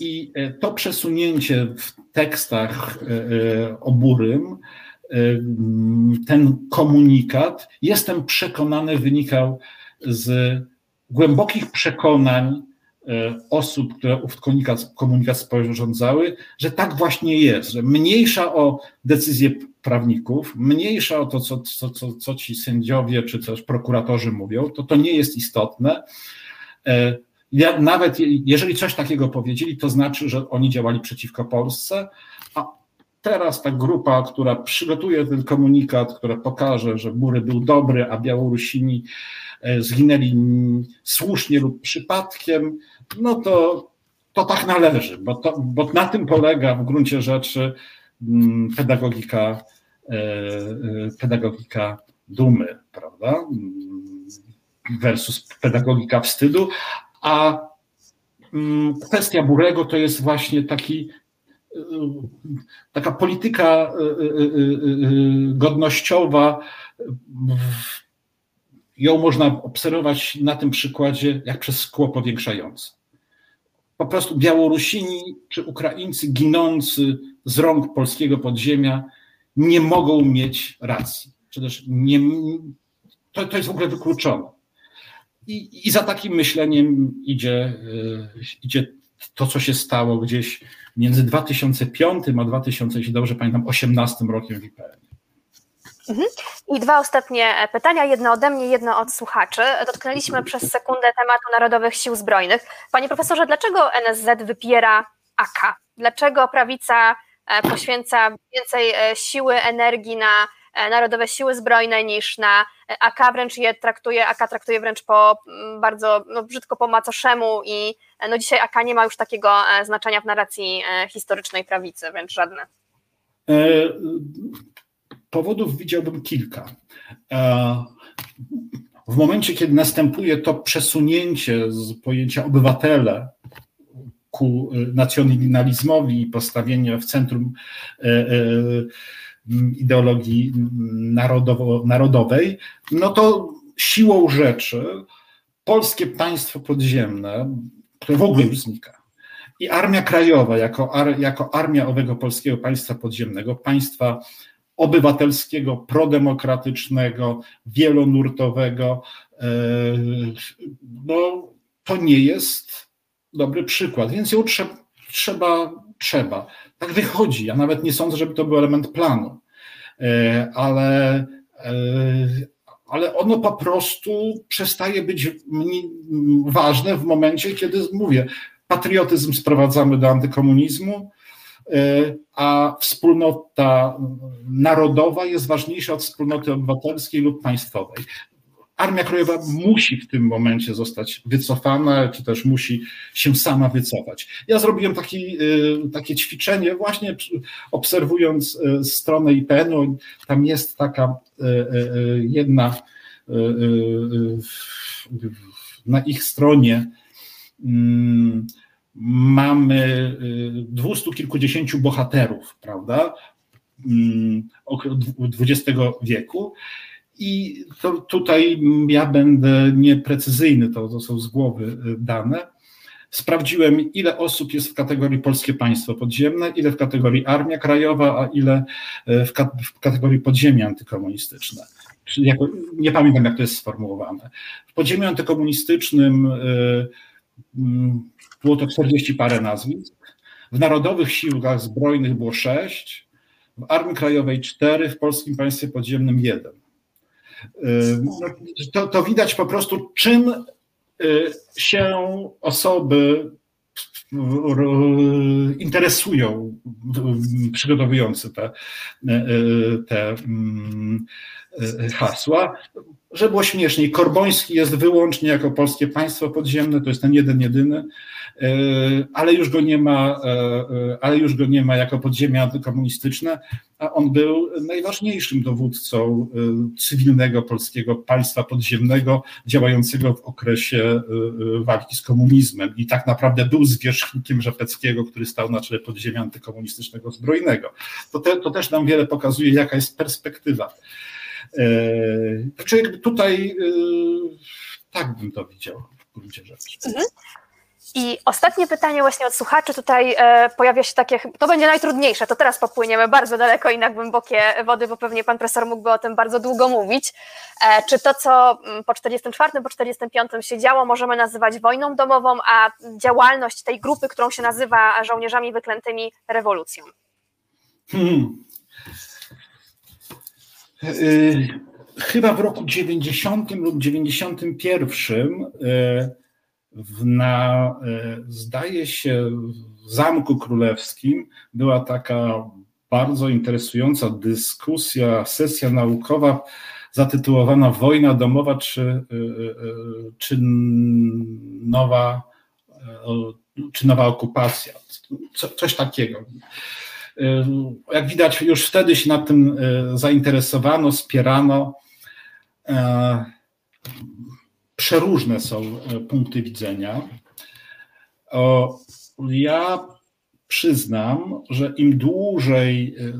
I e, to przesunięcie w tekstach e, oburym, ten komunikat, jestem przekonany, wynikał z głębokich przekonań osób, które ów komunikat, komunikat sporządzały, że tak właśnie jest, że mniejsza o decyzję prawników, mniejsza o to, co, co, co, co ci sędziowie czy też prokuratorzy mówią, to to nie jest istotne. E, ja, nawet jeżeli coś takiego powiedzieli, to znaczy, że oni działali przeciwko Polsce, a teraz ta grupa, która przygotuje ten komunikat, która pokaże, że Mury był dobry, a Białorusini e, zginęli słusznie lub przypadkiem, no to, to tak należy, bo, to, bo na tym polega w gruncie rzeczy mm, pedagogika E, e, pedagogika dumy, prawda? Versus pedagogika wstydu, a mm, kwestia Burego to jest właśnie taki taka polityka godnościowa, ją można obserwować na tym przykładzie jak przez szkło powiększające. Po prostu Białorusini czy Ukraińcy ginący z rąk polskiego podziemia nie mogą mieć racji, czy też nie, to, to jest w ogóle wykluczone. I, I za takim myśleniem idzie, e, idzie to, co się stało gdzieś między 2005 a 2000, jeśli dobrze pamiętam, 18 rokiem w IPN. Mhm. I dwa ostatnie pytania, jedno ode mnie, jedno od słuchaczy. Dotknęliśmy przez sekundę tematu Narodowych Sił Zbrojnych. Panie profesorze, dlaczego NSZ wypiera AK? Dlaczego prawica E, poświęca więcej e, siły, energii na e, Narodowe Siły Zbrojne niż na AK, wręcz je traktuje, AK traktuje wręcz po mm, bardzo no, brzydko po macoszemu i no dzisiaj AK nie ma już takiego znaczenia w narracji historycznej prawicy, wręcz żadne. Powodów widziałbym kilka. W momencie, kiedy następuje to przesunięcie z pojęcia obywatele ku nacjonalizmowi i postawienie w centrum e, e, ideologii narodowo, narodowej, no to siłą rzeczy polskie państwo podziemne, które w ogóle już znika, i Armia Krajowa jako, ar, jako armia owego polskiego państwa podziemnego, państwa obywatelskiego, prodemokratycznego, wielonurtowego. No, to nie jest dobry przykład, więc ją trzeba, trzeba, trzeba. Tak wychodzi. Ja nawet nie sądzę, żeby to był element planu, ale, ale ono po prostu przestaje być ważne w momencie, kiedy mówię, patriotyzm sprowadzamy do antykomunizmu, e, a wspólnota narodowa jest ważniejsza od wspólnoty obywatelskiej lub państwowej. Armia Krajowa musi w tym momencie zostać wycofana, czy też musi się sama wycofać. Ja zrobiłem taki, e, takie ćwiczenie, właśnie obserwując e, stronę IPN-u. Tam jest taka jedna na ich stronie mm, mamy y, dwustu kilkudziesięciu bohaterów, prawda, XX mm, wieku. I to tutaj ja będę nieprecyzyjny, to, to są z głowy y, dane. Sprawdziłem, ile osób jest w kategorii Polskie Państwo Podziemne, ile w kategorii Armia Krajowa, a ile y, w, w kategorii Podziemie Antykomunistyczne. Jako, nie pamiętam, jak to jest sformułowane. W podziemiu antykomunistycznym było to 40 parę nazwisk. W Narodowych Siłach Zbrojnych było 6, w Armii Krajowej 4, w Polskim Państwie Podziemnym 1. No, to, to widać po prostu, czym y, się osoby interesują przygotowujący te, y, te mm, y, hasła. Żeby było śmieszniej, Korboński jest wyłącznie jako polskie państwo podziemne, to jest ten jeden, jedyny. E, ale już go nie ma, e, e, ale już go nie ma jako podziemia antykomunistyczne, a on był najważniejszym dowódcą cywilnego polskiego państwa podziemnego, działającego w okresie walki z komunizmem i tak naprawdę był zwierzchnikiem Rzepeckiego, który stał na czele podziemia antykomunistycznego zbrojnego. To, te, to też nam wiele pokazuje, jaka jest perspektywa. Znaczy tutaj tak bym to widział w gruncie rzeczy. Mhm. I ostatnie pytanie właśnie od słuchaczy tutaj e, pojawia się takie, to będzie najtrudniejsze, to teraz popłyniemy bardzo daleko i na głębokie wody, bo pewnie pan profesor mógłby o tym bardzo długo mówić. E, czy to, co mm, po 44, po 45 się działo, możemy nazywać wojną domową, a działalność tej grupy, którą się nazywa żołnierzami wyklętymi rewolucją? Hmm. Yy, chyba w roku 90 lub 91 yy, na, e, zdaje się, w Zamku Królewskim była taka bardzo interesująca dyskusja, sesja naukowa zatytułowana Wojna domowa czy, e, e, czy, nowa, czy nowa okupacja. Co, coś takiego. Jak widać, już wtedy się nad tym zainteresowano, spierano przeróżne są e, punkty widzenia. Ja przyznam, że im dłużej e,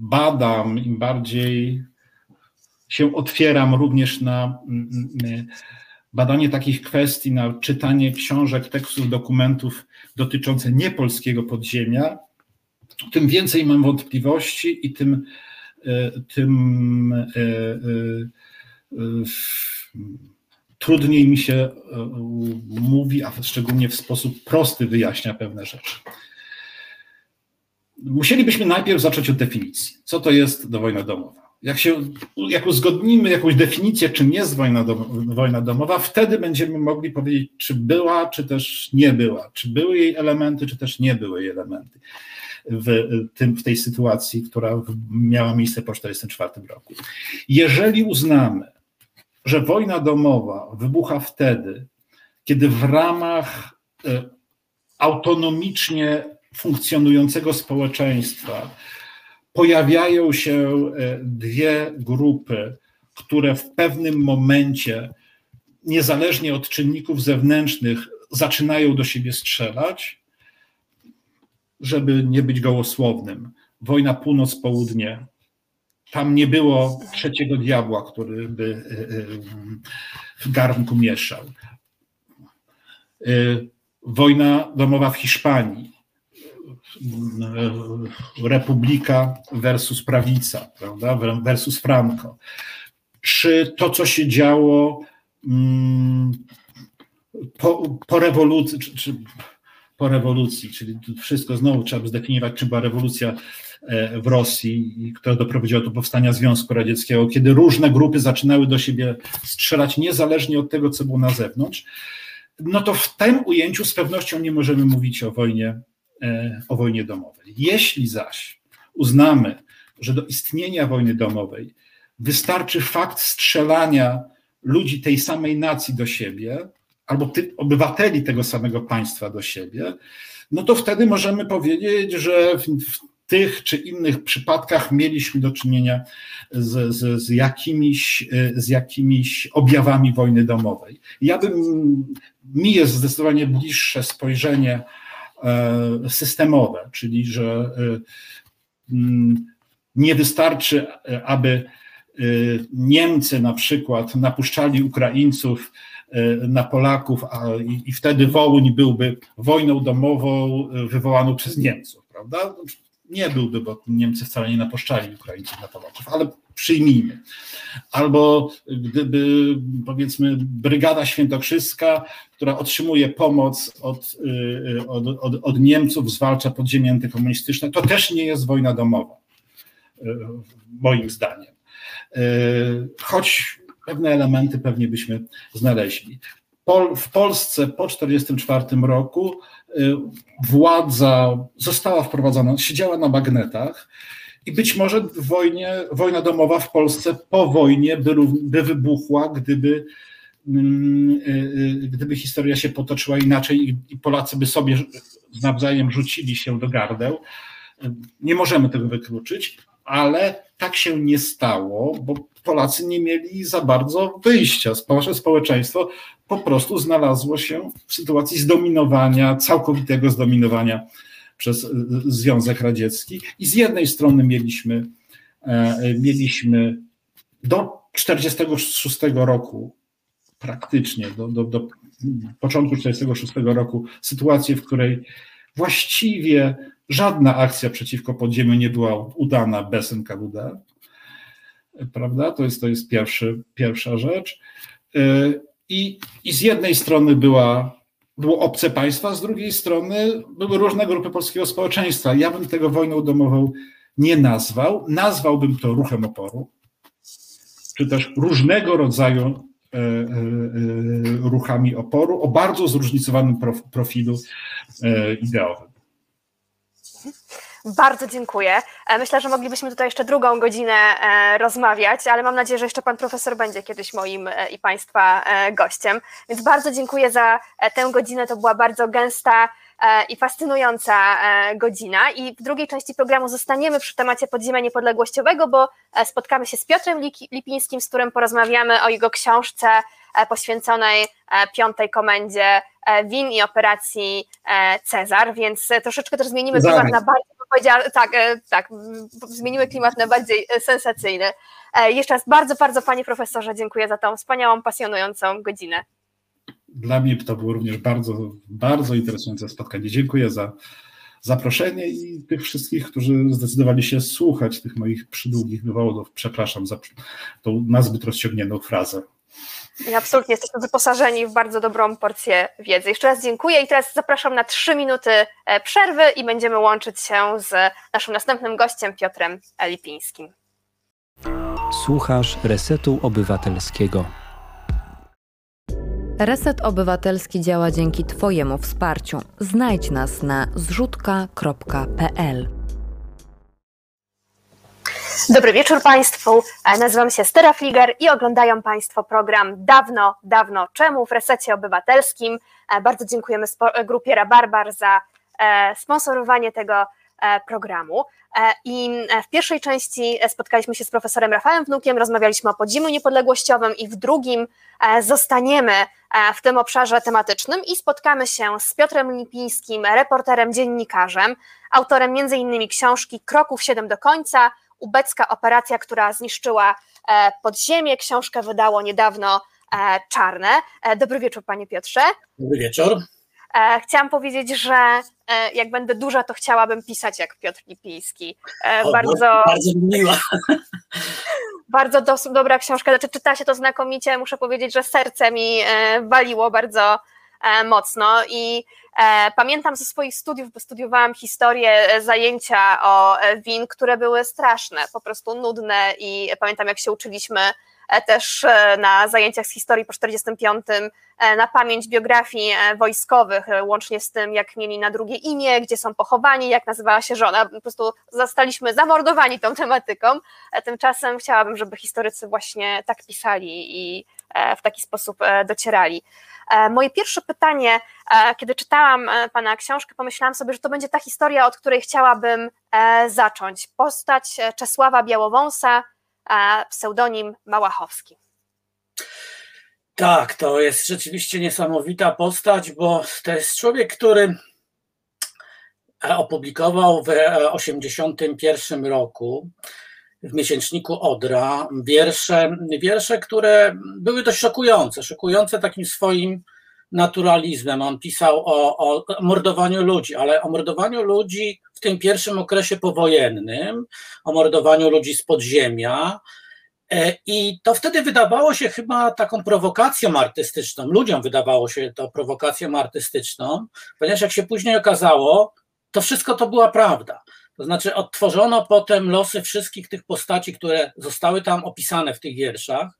badam, im bardziej się otwieram również na badanie takich kwestii, na czytanie książek, tekstów, dokumentów dotyczących niepolskiego podziemia, tym więcej mam wątpliwości i tym, e, tym trudniej mi się e, mówi, a szczególnie w sposób prosty wyjaśnia pewne rzeczy. Musielibyśmy najpierw zacząć od definicji. Co to jest wojna domowa? Jak, się, jak uzgodnimy jakąś definicję, czym jest wojna, wojna domowa, wtedy będziemy mogli powiedzieć, czy była, czy też nie była, czy były jej elementy, czy też nie były jej elementy w, tym, w tej sytuacji, która miała miejsce po 1944 roku. Jeżeli uznamy, że wojna domowa wybucha wtedy, kiedy w ramach e, autonomicznie funkcjonującego społeczeństwa pojawiają się e, dwie grupy, które w pewnym momencie, niezależnie od czynników zewnętrznych, zaczynają do siebie strzelać, żeby nie być gołosłownym. Wojna północ-południe tam nie było trzeciego diabła, który by y, y, w garnku mieszał. Y, wojna domowa w Hiszpanii. republika versus prawica, prawda, versus Franco. Czy to, co się działo mm, po, po rewolucji, czy, czy po rewolucji, czyli wszystko znowu trzeba by zdefiniować, czym była rewolucja w Rosji, która doprowadziła do powstania Związku Radzieckiego, kiedy różne grupy zaczynały do siebie strzelać niezależnie od tego, co było na zewnątrz, no to w tym ujęciu z pewnością nie możemy mówić o wojnie, e, o wojnie domowej. Jeśli zaś uznamy, że do istnienia wojny domowej wystarczy fakt strzelania ludzi tej samej nacji do siebie, albo ty, obywateli tego samego państwa do siebie, no to wtedy możemy powiedzieć, że w, w tych czy innych przypadkach mieliśmy do czynienia z, z, z, jakimiś, z jakimiś objawami wojny domowej. Ja bym, mi jest zdecydowanie bliższe spojrzenie e, systemowe, czyli że e, mm, nie wystarczy, aby e, Niemcy na przykład napuszczali Ukraińców na Polaków, a, i, i wtedy Wołyń byłby wojną domową wywołaną przez Niemców, prawda? Nie byłby, bo Niemcy wcale nie napuszczali Ukraińców na Polaków, ale przyjmijmy. Albo gdyby powiedzmy Brygada Świętokrzyska, która otrzymuje pomoc od, od, od, od Niemców, zwalcza podziemie antykomunistyczne, to też nie jest wojna domowa, moim zdaniem. Choć pewne elementy pewnie byśmy znaleźli. Pol, w Polsce po 1944 roku y, władza została wprowadzona, siedziała na magnetach i być może wojnie, wojna domowa w Polsce po wojnie by, by wybuchła, gdyby, mm, y, y, gdyby historia się potoczyła inaczej i Polacy by sobie nawzajem rzucili się do gardeł. Nie możemy tego wykluczyć, ale tak się nie stało, bo Polacy nie mieli za bardzo wyjścia. Nasze społeczeństwo po prostu znalazło się w sytuacji zdominowania, całkowitego zdominowania przez Związek Radziecki. I z jednej strony mieliśmy, e, mieliśmy do 1946 roku praktycznie, do, do, do początku 1946 roku sytuację, w której właściwie żadna akcja przeciwko podziemiu nie była udana bez NKWD prawda? To jest, to jest pierwszy, pierwsza rzecz. Y, I, I z jednej strony była, było obce państwa, z drugiej strony były różne grupy polskiego społeczeństwa. Ja bym tego wojną domową nie nazwał. Nazwałbym to ruchem oporu, czy też różnego rodzaju y, y, ruchami oporu o bardzo zróżnicowanym profilu ideowym. Bardzo dziękuję. E, myślę, że moglibyśmy tutaj jeszcze drugą godzinę e, rozmawiać, ale mam nadzieję, że jeszcze pan profesor będzie kiedyś moim e, i państwa gościem. Więc bardzo dziękuję za tę godzinę. To była bardzo gęsta i fascynująca godzina. I w drugiej części programu zostaniemy przy temacie podziemia niepodległościowego, bo spotkamy się z Piotrem Lipińskim, z którym porozmawiamy o jego książce poświęconej piątej komendzie WIN i operacji Cezar, więc troszeczkę też zmienimy klimat na bardziej powiedziała, tak, e, tak, zmieniły klimat na bardziej e, sensacyjny. E, jeszcze raz bardzo, bardzo Panie Profesorze dziękuję za tą wspaniałą, pasjonującą godzinę. Dla mnie to było również bardzo, bardzo interesujące spotkanie. Dziękuję za zaproszenie i tych wszystkich, którzy zdecydowali się słuchać tych moich przydługich wywodów. Przepraszam za tą nazbyt rozciągniętą frazę. Absolutnie, jesteśmy wyposażeni w bardzo dobrą porcję wiedzy. Jeszcze raz dziękuję i teraz zapraszam na trzy minuty e, przerwy i będziemy łączyć się z naszym następnym gościem, Piotrem Lipińskim. Słuchasz Resetu Obywatelskiego. Reset Obywatelski działa dzięki Twojemu wsparciu. Znajdź nas na zrzutka.pl. Dobry wieczór Państwu. E, nazywam się Stera Fliger i oglądają Państwo program Dawno, Dawno Czemu w Resecie Obywatelskim. E, bardzo dziękujemy grupie Rabarbar za e, sponsorowanie tego programu. I w pierwszej części spotkaliśmy się z profesorem Rafałem Wnukiem, rozmawialiśmy o podziemiu niepodległościowym i w drugim zostaniemy w tym obszarze tematycznym i spotkamy się z Piotrem Lipińskim, reporterem, dziennikarzem, autorem m.in. książki Kroków 7 do końca, ubecka operacja, która zniszczyła e, podziemie. Książkę wydało niedawno e, Czarne. E, dobry wieczór, panie Piotrze. Dobry wieczór. Chciałam powiedzieć, że jak będę duża, to chciałabym pisać jak Piotr Lipiński. O, bardzo, bardzo miła. *laughs* bardzo dos- dobra książka, znaczy czyta się to znakomicie, muszę powiedzieć, że serce mi waliło bardzo mocno i e, pamiętam ze swoich studiów, bo studiowałam historię, e, zajęcia o e, win, które były straszne, po prostu nudne i pamiętam jak się uczyliśmy e, też e, na zajęciach z historii po 45 e, na pamięć biografii e, wojskowych, e, łącznie z tym, jak mieli na drugie imię, gdzie są pochowani, jak nazywała się żona. Po prostu zostaliśmy zamordowani tą tematyką. E, Tymczasem chciałabym, żeby historycy właśnie tak pisali i e, w taki sposób e, docierali. E, Moje pierwsze pytanie, e, kiedy czytałam e, Pana książkę, pomyślałam sobie, że to będzie ta historia, od której chciałabym e, zacząć. Postać e, Czesława Białowąsa, e, pseudonim Małachowski. Tak, to jest rzeczywiście niesamowita postać, bo to jest człowiek, który e, opublikował w 1981 roku w miesięczniku Odra wiersze, wiersze, które były dość szokujące, szokujące takim swoim naturalizmem. On pisał o, o mordowaniu ludzi, ale o mordowaniu ludzi w tym pierwszym okresie powojennym, o mordowaniu ludzi z podziemia, E, I to wtedy wydawało się chyba taką prowokacją artystyczną. Ludziom wydawało się to prowokacją artystyczną, ponieważ jak się później okazało, to wszystko to była prawda. To znaczy, odtworzono potem losy wszystkich tych postaci, które zostały tam opisane w tych wierszach,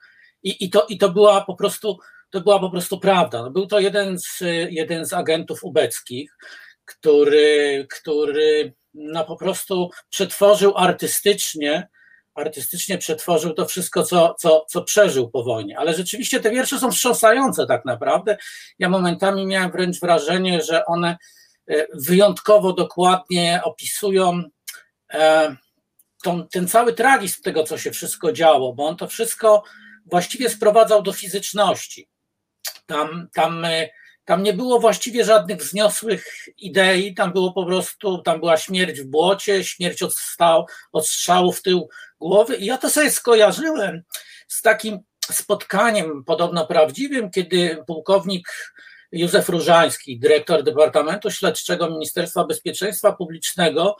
i, i, to, i to była po prostu. To była po prostu prawda. No, Był to jeden z, jeden z agentów ubeckich, który, który no po prostu przetworzył artystycznie artystycznie przetworzył to wszystko, co, co, co przeżył po wojnie. Ale rzeczywiście te wiersze są wstrząsające tak naprawdę. Ja momentami miałem wręcz wrażenie, że one wyjątkowo dokładnie opisują e, ten cały tragizm tego, co się wszystko działo, bo on to wszystko właściwie sprowadzał do fizyczności. Tam, tam, e, tam nie było właściwie żadnych wzniosłych idei, tam było po prostu, tam była śmierć w błocie, śmierć od, stał, od strzału w tył głowy. I ja to sobie skojarzyłem z takim spotkaniem podobno prawdziwym, kiedy pułkownik Józef Różański, dyrektor Departamentu Śledczego Ministerstwa Bezpieczeństwa Publicznego,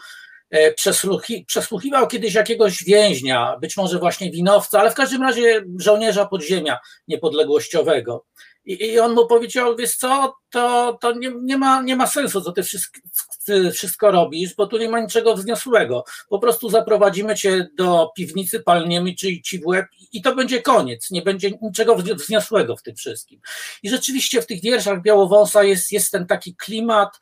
e, przesłuchi, przesłuchiwał kiedyś jakiegoś więźnia, być może właśnie winowca, ale w każdym razie żołnierza podziemia niepodległościowego. I, I on mu powiedział, wiesz co, to, to nie, nie, ma, nie ma sensu, co ty wszystko, ty wszystko robisz, bo tu nie ma niczego wzniosłego. Po prostu zaprowadzimy cię do piwnicy, palniemy ci, ci w łeb i to będzie koniec. Nie będzie niczego wzniosłego w tym wszystkim. I rzeczywiście w tych wierszach Białowąsa jest, jest ten taki klimat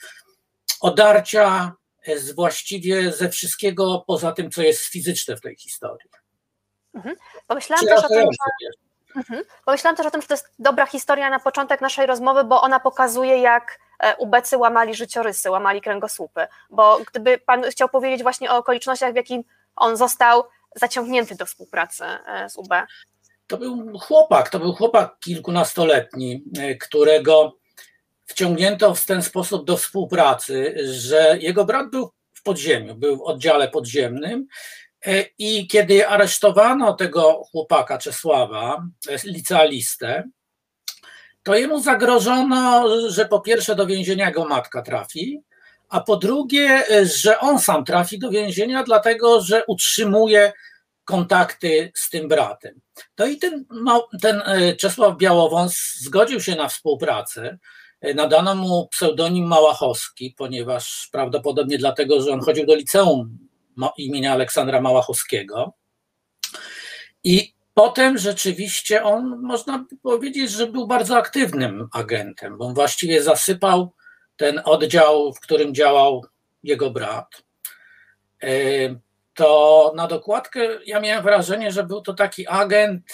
odarcia z właściwie ze wszystkiego poza tym, co jest fizyczne w tej historii. Pomyślałam też o tym, że Mhm. Pomyślałam też o tym, że to jest dobra historia na początek naszej rozmowy, bo ona pokazuje, jak e, ubecy łamali życiorysy, łamali kręgosłupy. Bo gdyby pan chciał powiedzieć właśnie o okolicznościach, w jakim on został zaciągnięty do współpracy e, z UB. To był chłopak, to był chłopak kilkunastoletni, e, którego wciągnięto w ten sposób do współpracy, że jego brat był w podziemiu, był w oddziale podziemnym i kiedy aresztowano tego chłopaka Czesława, licealistę, to jemu zagrożono, że po pierwsze do więzienia jego matka trafi, a po drugie, że on sam trafi do więzienia, dlatego że utrzymuje kontakty z tym bratem. To i ten, ten Czesław Białowąs zgodził się na współpracę. Nadano mu pseudonim Małachowski, ponieważ prawdopodobnie dlatego, że on chodził do liceum imienia Aleksandra Małachowskiego. I potem rzeczywiście on, można powiedzieć, że był bardzo aktywnym agentem, bo on właściwie zasypał ten oddział, w którym działał jego brat. To na dokładkę ja miałem wrażenie, że był to taki agent,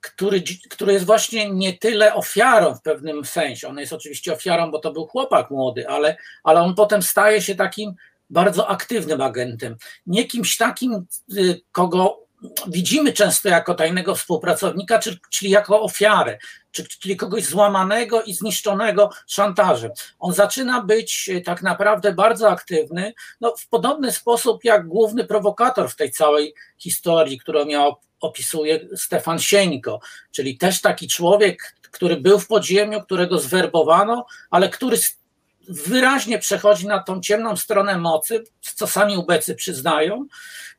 który, który jest właśnie nie tyle ofiarą w pewnym sensie. On jest oczywiście ofiarą, bo to był chłopak młody, ale, ale on potem staje się takim bardzo aktywnym agentem, nie kimś takim, kogo widzimy często jako tajnego współpracownika, czyli jako ofiarę, czyli kogoś złamanego i zniszczonego szantażem. On zaczyna być tak naprawdę bardzo aktywny, no, w podobny sposób jak główny prowokator w tej całej historii, którą miał opisuje Stefan Sieńko, czyli też taki człowiek, który był w podziemiu, którego zwerbowano, ale który wyraźnie przechodzi na tą ciemną stronę mocy, co sami ubecy przyznają,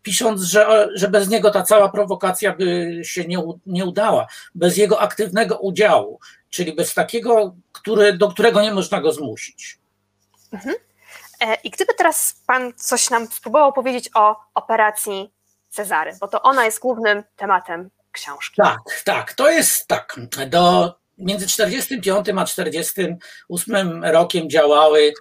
pisząc, że, że bez niego ta cała prowokacja by się nie, nie udała, bez jego aktywnego udziału, czyli bez takiego, który, do którego nie można go zmusić. Mhm. E, I gdyby teraz Pan coś nam spróbował powiedzieć o operacji Cezary, bo to ona jest głównym tematem książki. Tak, tak, to jest tak. Do, między 45 a 48 rokiem działały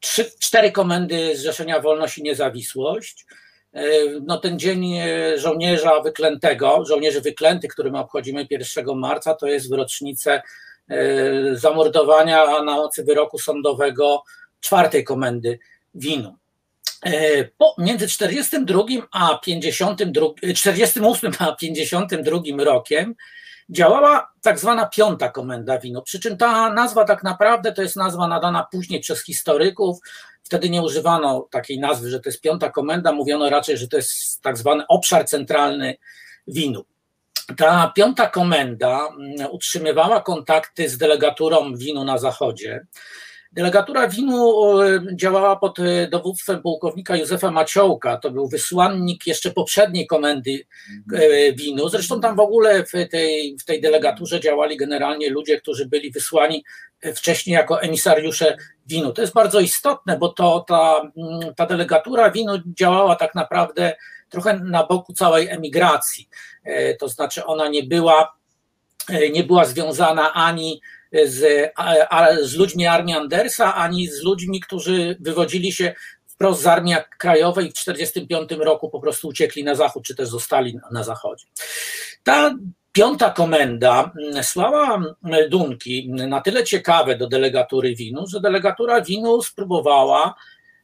trzy, cztery komendy Zrzeszenia Wolność i Niezawisłość. E, no, ten dzień żołnierza wyklętego, żołnierzy wyklętych, który my obchodzimy 1 marca, to jest w rocznicę e, zamordowania na mocy wyroku sądowego czwartej komendy winu. E, po, między 42 a 52, 48 a 52 rokiem działała tak zwana piąta komenda wino, przy czym ta nazwa tak naprawdę to jest nazwa nadana później przez historyków, wtedy nie używano takiej nazwy, że to jest piąta komenda, mówiono raczej, że to jest tak zwany obszar centralny winu. Ta piąta komenda mm, utrzymywała kontakty z delegaturą winu na zachodzie, Delegatura winu działała pod e, dowództwem pułkownika Józefa Maciołka, to był wysłannik jeszcze poprzedniej komendy e, winu. Zresztą tam w ogóle w tej, w tej delegaturze działali generalnie ludzie, którzy byli wysłani e, wcześniej jako emisariusze winu. To jest bardzo istotne, bo to, ta, mm, ta delegatura winu działała tak naprawdę trochę na boku całej emigracji. To znaczy ona nie była, nie była związana ani z, z ludźmi armii Andersa, ani z ludźmi, którzy wywodzili się wprost z Armii Krajowej w 1945 roku po prostu uciekli na zachód, czy też zostali na zachodzie. Ta piąta komenda słała meldunki na tyle ciekawe do delegatury winu, że delegatura winu spróbowała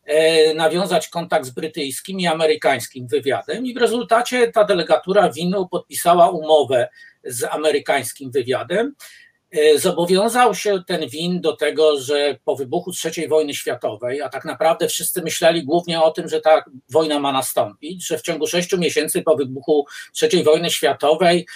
e, nawiązać kontakt z brytyjskim i amerykańskim wywiadem i w rezultacie ta delegatura winu podpisała umowę z amerykańskim wywiadem, zobowiązał się ten win do tego, że po wybuchu III wojny światowej, a tak naprawdę wszyscy myśleli głównie o tym, że ta wojna ma nastąpić, że w ciągu sześciu miesięcy po wybuchu III wojny światowej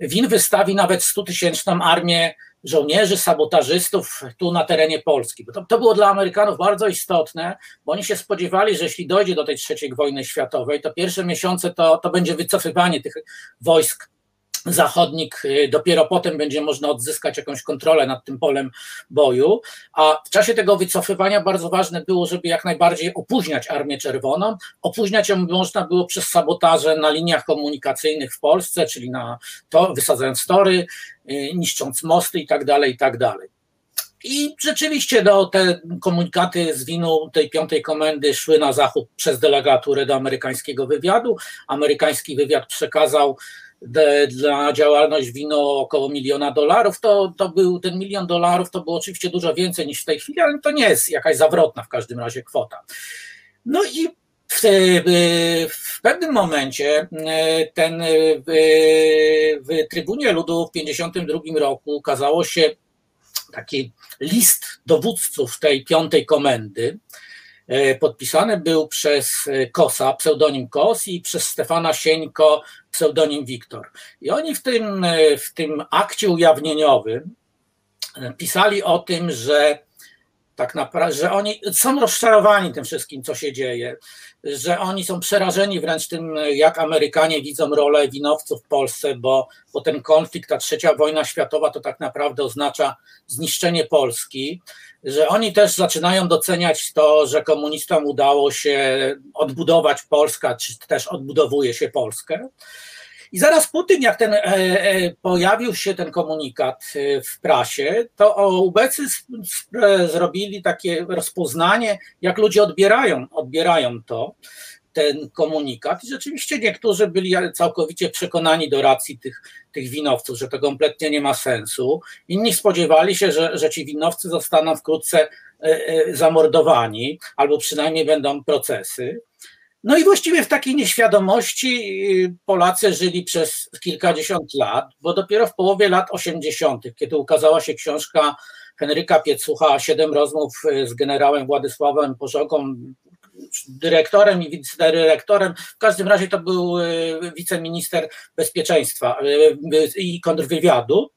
win wystawi nawet 100-tysięczną armię żołnierzy, sabotażystów tu na terenie Polski. To, to było dla Amerykanów bardzo istotne, bo oni się spodziewali, że jeśli dojdzie do tej trzeciej wojny światowej, to pierwsze miesiące to, to będzie wycofywanie tych wojsk zachodnik, y, dopiero potem będzie można odzyskać jakąś kontrolę nad tym polem boju, a w czasie tego wycofywania bardzo ważne było, żeby jak najbardziej opóźniać Armię Czerwoną. Opóźniać ją można było przez sabotaże na liniach komunikacyjnych w Polsce, czyli na to, wysadzając tory, y, niszcząc mosty i tak dalej, i tak dalej. I rzeczywiście no, te komunikaty z winu tej piątej komendy szły na zachód przez delegaturę do amerykańskiego wywiadu. Amerykański wywiad przekazał dla działalność wino około miliona dolarów, to, to był ten milion dolarów, to było oczywiście dużo więcej niż w tej chwili, ale to nie jest jakaś zawrotna w każdym razie kwota. No i w, w pewnym momencie ten w Trybunie Ludu w 1952 roku ukazało się taki list dowódców tej piątej komendy, E, podpisany był przez e, Kosa, pseudonim Kos i przez Stefana Sieńko, pseudonim Wiktor. I oni w tym, e, w tym akcie ujawnieniowym pisali o tym, że tak naprawdę, że oni są rozczarowani tym wszystkim, co się dzieje, że oni są przerażeni wręcz tym, jak Amerykanie widzą rolę winowców w Polsce, bo, bo ten konflikt, ta trzecia wojna światowa to tak naprawdę oznacza zniszczenie Polski, że oni też zaczynają doceniać to, że komunistom udało się odbudować Polskę, czy też odbudowuje się Polskę. I zaraz po tym, jak ten, e, e, pojawił się ten komunikat e, w prasie, to ubecy zrobili takie rozpoznanie, jak ludzie odbierają, odbierają to, ten komunikat. I rzeczywiście niektórzy byli całkowicie przekonani do racji tych, tych winowców, że to kompletnie nie ma sensu. Inni spodziewali się, że, że ci winowcy zostaną wkrótce zamordowani, albo przynajmniej będą procesy. No i właściwie w takiej nieświadomości y, Polacy żyli przez kilkadziesiąt lat, bo dopiero w połowie lat 80., kiedy ukazała się książka Henryka Piecucha Siedem rozmów y, z generałem Władysławem Pożogą, dyrektorem i wicedyrektorem, w każdym razie to był y, wiceminister bezpieczeństwa i kontrwywiadu,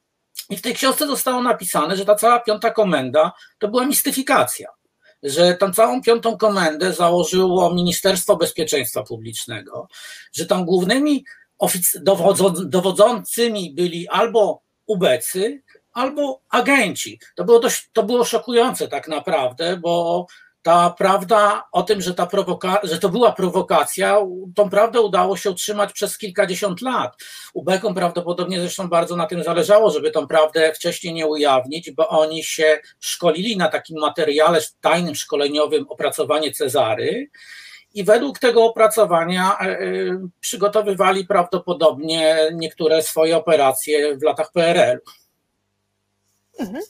I w tej książce zostało napisane, że ta cała piąta komenda to była mistyfikacja, że tą całą piątą komendę założyło Ministerstwo Bezpieczeństwa Publicznego, że tam głównymi dowodzącymi byli albo ubecy, albo agenci. To było, dość, to było szokujące tak naprawdę, bo ta prawda o tym, że, ta prowoka- że to była prowokacja, tą prawdę udało się utrzymać przez kilkadziesiąt lat. Ubekom prawdopodobnie zresztą bardzo na tym zależało, żeby tą prawdę wcześniej nie ujawnić, bo oni się szkolili na takim materiale tajnym szkoleniowym opracowanie Cezary. I według tego opracowania e, e, przygotowywali prawdopodobnie niektóre swoje operacje w latach PRL. Mhm.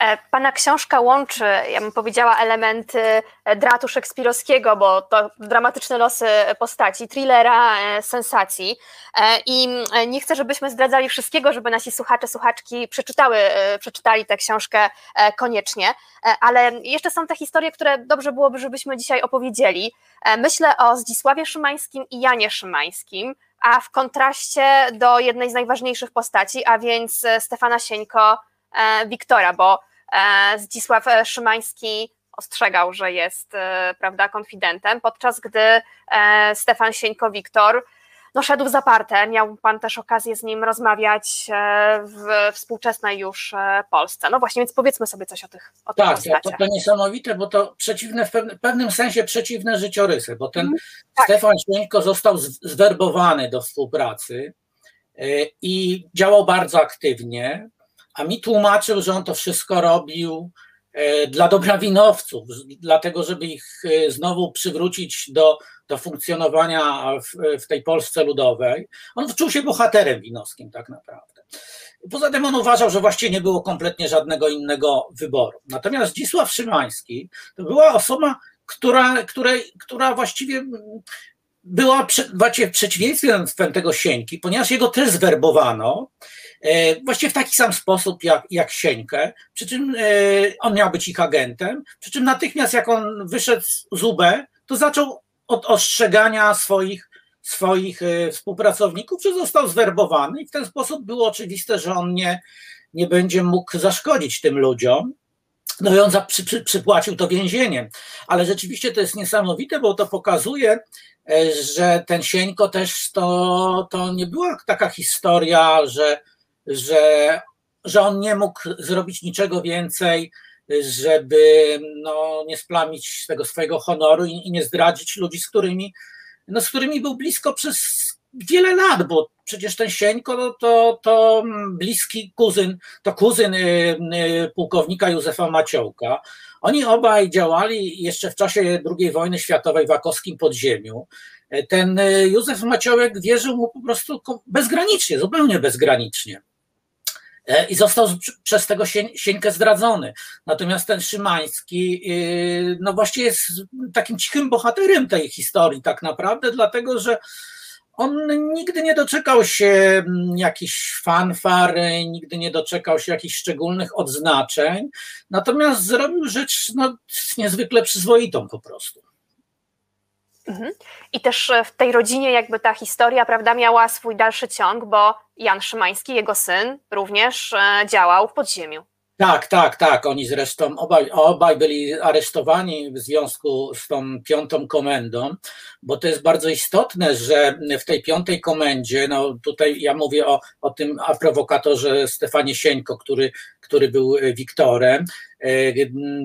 E, pana książka łączy, ja bym powiedziała, elementy e, dratu szekspirowskiego, bo to dramatyczne losy postaci, thrillera, e, sensacji. I nie chcę, żebyśmy zdradzali wszystkiego, żeby nasi słuchacze, słuchaczki przeczytały, przeczytali tę książkę koniecznie, ale jeszcze są te historie, które dobrze byłoby, żebyśmy dzisiaj opowiedzieli. Myślę o Zdzisławie Szymańskim i Janie Szymańskim, a w kontraście do jednej z najważniejszych postaci, a więc Stefana Sieńko, Wiktora, bo E, Zdzisław Szymański ostrzegał, że jest e, prawda, konfidentem, podczas gdy e, Stefan Sieńko-Wiktor no, szedł w zaparte. Miał Pan też okazję z nim rozmawiać w współczesnej już Polsce. No właśnie, więc powiedzmy sobie coś o tych o Tak, to, to niesamowite, bo to przeciwne, w pewnym sensie przeciwne życiorysy, bo ten mm, tak. Stefan Sieńko został zwerbowany do współpracy i działał bardzo aktywnie a mi tłumaczył, że on to wszystko robił e, dla dobra winowców, dlatego żeby ich e, znowu przywrócić do, do funkcjonowania w, w tej Polsce ludowej. On czuł się bohaterem winowskim tak naprawdę. Poza tym on uważał, że właściwie nie było kompletnie żadnego innego wyboru. Natomiast Zdzisław Szymański to była osoba, która, której, która właściwie była przeciwieństwem tego Sieńki, ponieważ jego też zwerbowano, E, właściwie w taki sam sposób jak, jak Sieńkę, przy czym e, on miał być ich agentem, przy czym natychmiast jak on wyszedł z UB, to zaczął od ostrzegania swoich, swoich e, współpracowników, że został zwerbowany i w ten sposób było oczywiste, że on nie, nie będzie mógł zaszkodzić tym ludziom. No i on za, przy, przy, przypłacił to więzieniem. Ale rzeczywiście to jest niesamowite, bo to pokazuje, że ten Sieńko też to, to nie była taka historia, że że, że on nie mógł zrobić niczego więcej, żeby no, nie splamić tego swojego honoru i, i nie zdradzić ludzi, z którymi, no, z którymi był blisko przez wiele lat, bo przecież ten Sieńko to, to, to bliski kuzyn, to kuzyn y, y, pułkownika Józefa Maciołka. Oni obaj działali jeszcze w czasie II wojny światowej w akowskim podziemiu. Ten y, Józef Maciołek wierzył mu po prostu bezgranicznie, zupełnie bezgranicznie. E, i został przez tego Sieńkę zdradzony. Natomiast ten Szymański, no właściwie jest takim cichym bohaterem tej historii tak naprawdę, dlatego że on nigdy nie doczekał się mm, jakichś fanfar, nigdy nie doczekał się jakichś szczególnych odznaczeń, natomiast zrobił rzecz no, niezwykle przyzwoitą po prostu. Mhm. I też e, w tej rodzinie jakby ta historia, prawda, miała swój dalszy ciąg, bo Jan Szymański, jego syn, również e, działał w podziemiu. Tak, tak, tak. Oni zresztą obaj, obaj byli aresztowani w związku z tą piątą komendą, bo to jest bardzo istotne, że w tej piątej komendzie, no tutaj ja mówię o, o tym prowokatorze Stefanie Sieńko, który, który był Wiktorem. E,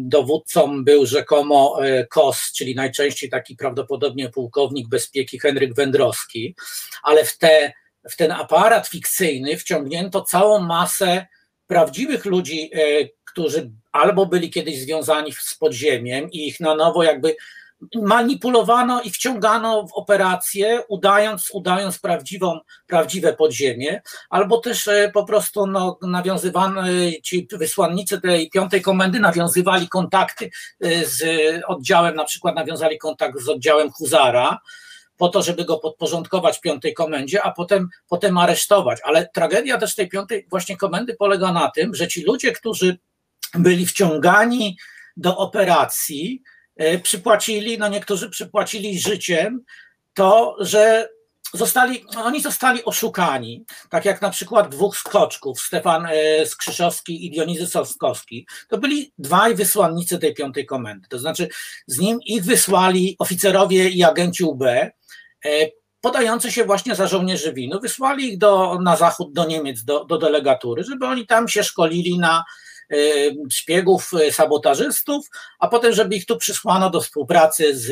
dowódcą był rzekomo e, KOS, czyli najczęściej taki prawdopodobnie pułkownik bezpieki Henryk Wędrowski, ale w, te, w ten aparat fikcyjny wciągnięto całą masę prawdziwych ludzi, e, którzy albo byli kiedyś związani z podziemiem i ich na nowo jakby manipulowano i wciągano w operacje, udając, udając prawdziwą, prawdziwe podziemie, albo też e, po prostu no, nawiązywano, ci wysłannicy tej piątej komendy nawiązywali kontakty e, z oddziałem, na przykład nawiązali kontakt z oddziałem Huzara, po to, żeby go podporządkować piątej komendzie, a potem, potem aresztować. Ale tragedia też tej piątej właśnie komendy polega na tym, że ci ludzie, którzy byli wciągani do operacji, e, przypłacili, no niektórzy przypłacili życiem to, że zostali, oni zostali oszukani, tak jak na przykład dwóch skoczków, Stefan e, Skrzyszowski i Dionizy Soskowski. To byli dwaj wysłannicy tej piątej komendy. To znaczy, z nim ich wysłali oficerowie i agenci UB, podający się właśnie za żołnierzy winu. Wysłali ich do, na zachód, do Niemiec, do, do delegatury, żeby oni tam się szkolili na szpiegów, y, sabotażystów, a potem, żeby ich tu przysłano do współpracy z,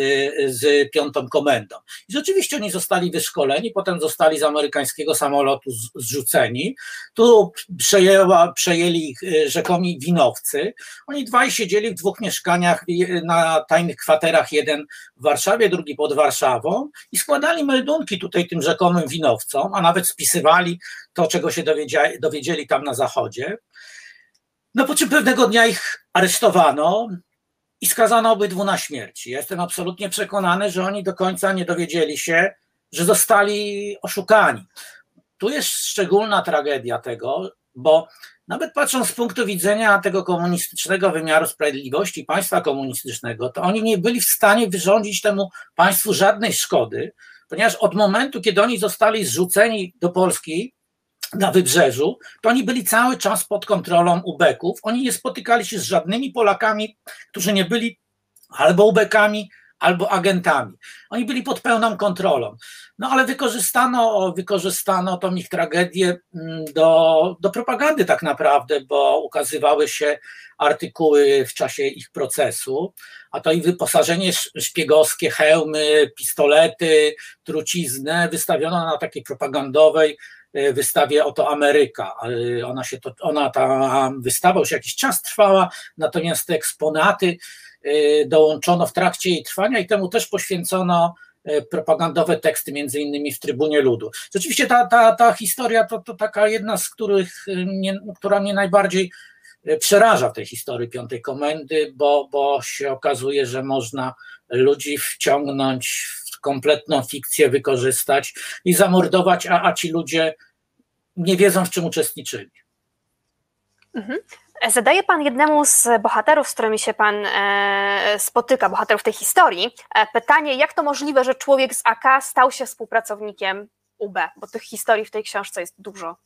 z piątą komendą. I rzeczywiście oni zostali wyszkoleni, potem zostali z amerykańskiego samolotu zrzuceni. Tu przejęła, przejęli ich y, rzekomi winowcy. Oni dwaj siedzieli w dwóch mieszkaniach na tajnych kwaterach, jeden w Warszawie, drugi pod Warszawą i składali meldunki tutaj tym rzekomym winowcom, a nawet spisywali to, czego się dowiedzieli tam na zachodzie. No po czym pewnego dnia ich aresztowano i skazano obydwu na śmierć. Ja jestem absolutnie przekonany, że oni do końca nie dowiedzieli się, że zostali oszukani. Tu jest szczególna tragedia tego, bo nawet patrząc z punktu widzenia tego komunistycznego wymiaru sprawiedliwości, państwa komunistycznego, to oni nie byli w stanie wyrządzić temu państwu żadnej szkody, ponieważ od momentu, kiedy oni zostali zrzuceni do Polski, na wybrzeżu, to oni byli cały czas pod kontrolą ubeków. Oni nie spotykali się z żadnymi Polakami, którzy nie byli albo ubekami, albo agentami. Oni byli pod pełną kontrolą. No ale wykorzystano, wykorzystano tą ich tragedię mm, do, do propagandy tak naprawdę, bo ukazywały się artykuły w czasie ich procesu, a to i wyposażenie szpiegowskie, hełmy, pistolety, truciznę wystawiono na takiej propagandowej wystawie Oto Ameryka. Ona, się to, ona ta wystawa już jakiś czas trwała, natomiast te eksponaty e, dołączono w trakcie jej trwania i temu też poświęcono e, propagandowe teksty, między innymi w Trybunie Ludu. Rzeczywiście ta, ta, ta historia to, to taka jedna z których, która mnie najbardziej przeraża w tej historii Piątej Komendy, bo, bo się okazuje, że można ludzi wciągnąć w kompletną fikcję, wykorzystać i zamordować, a, a ci ludzie nie wiedzą, w czym uczestniczyli. Mhm. Zadaje Pan jednemu z bohaterów, z którymi się Pan e, spotyka, bohaterów tej historii, e, pytanie, jak to możliwe, że człowiek z AK stał się współpracownikiem UB, bo tych historii w tej książce jest dużo.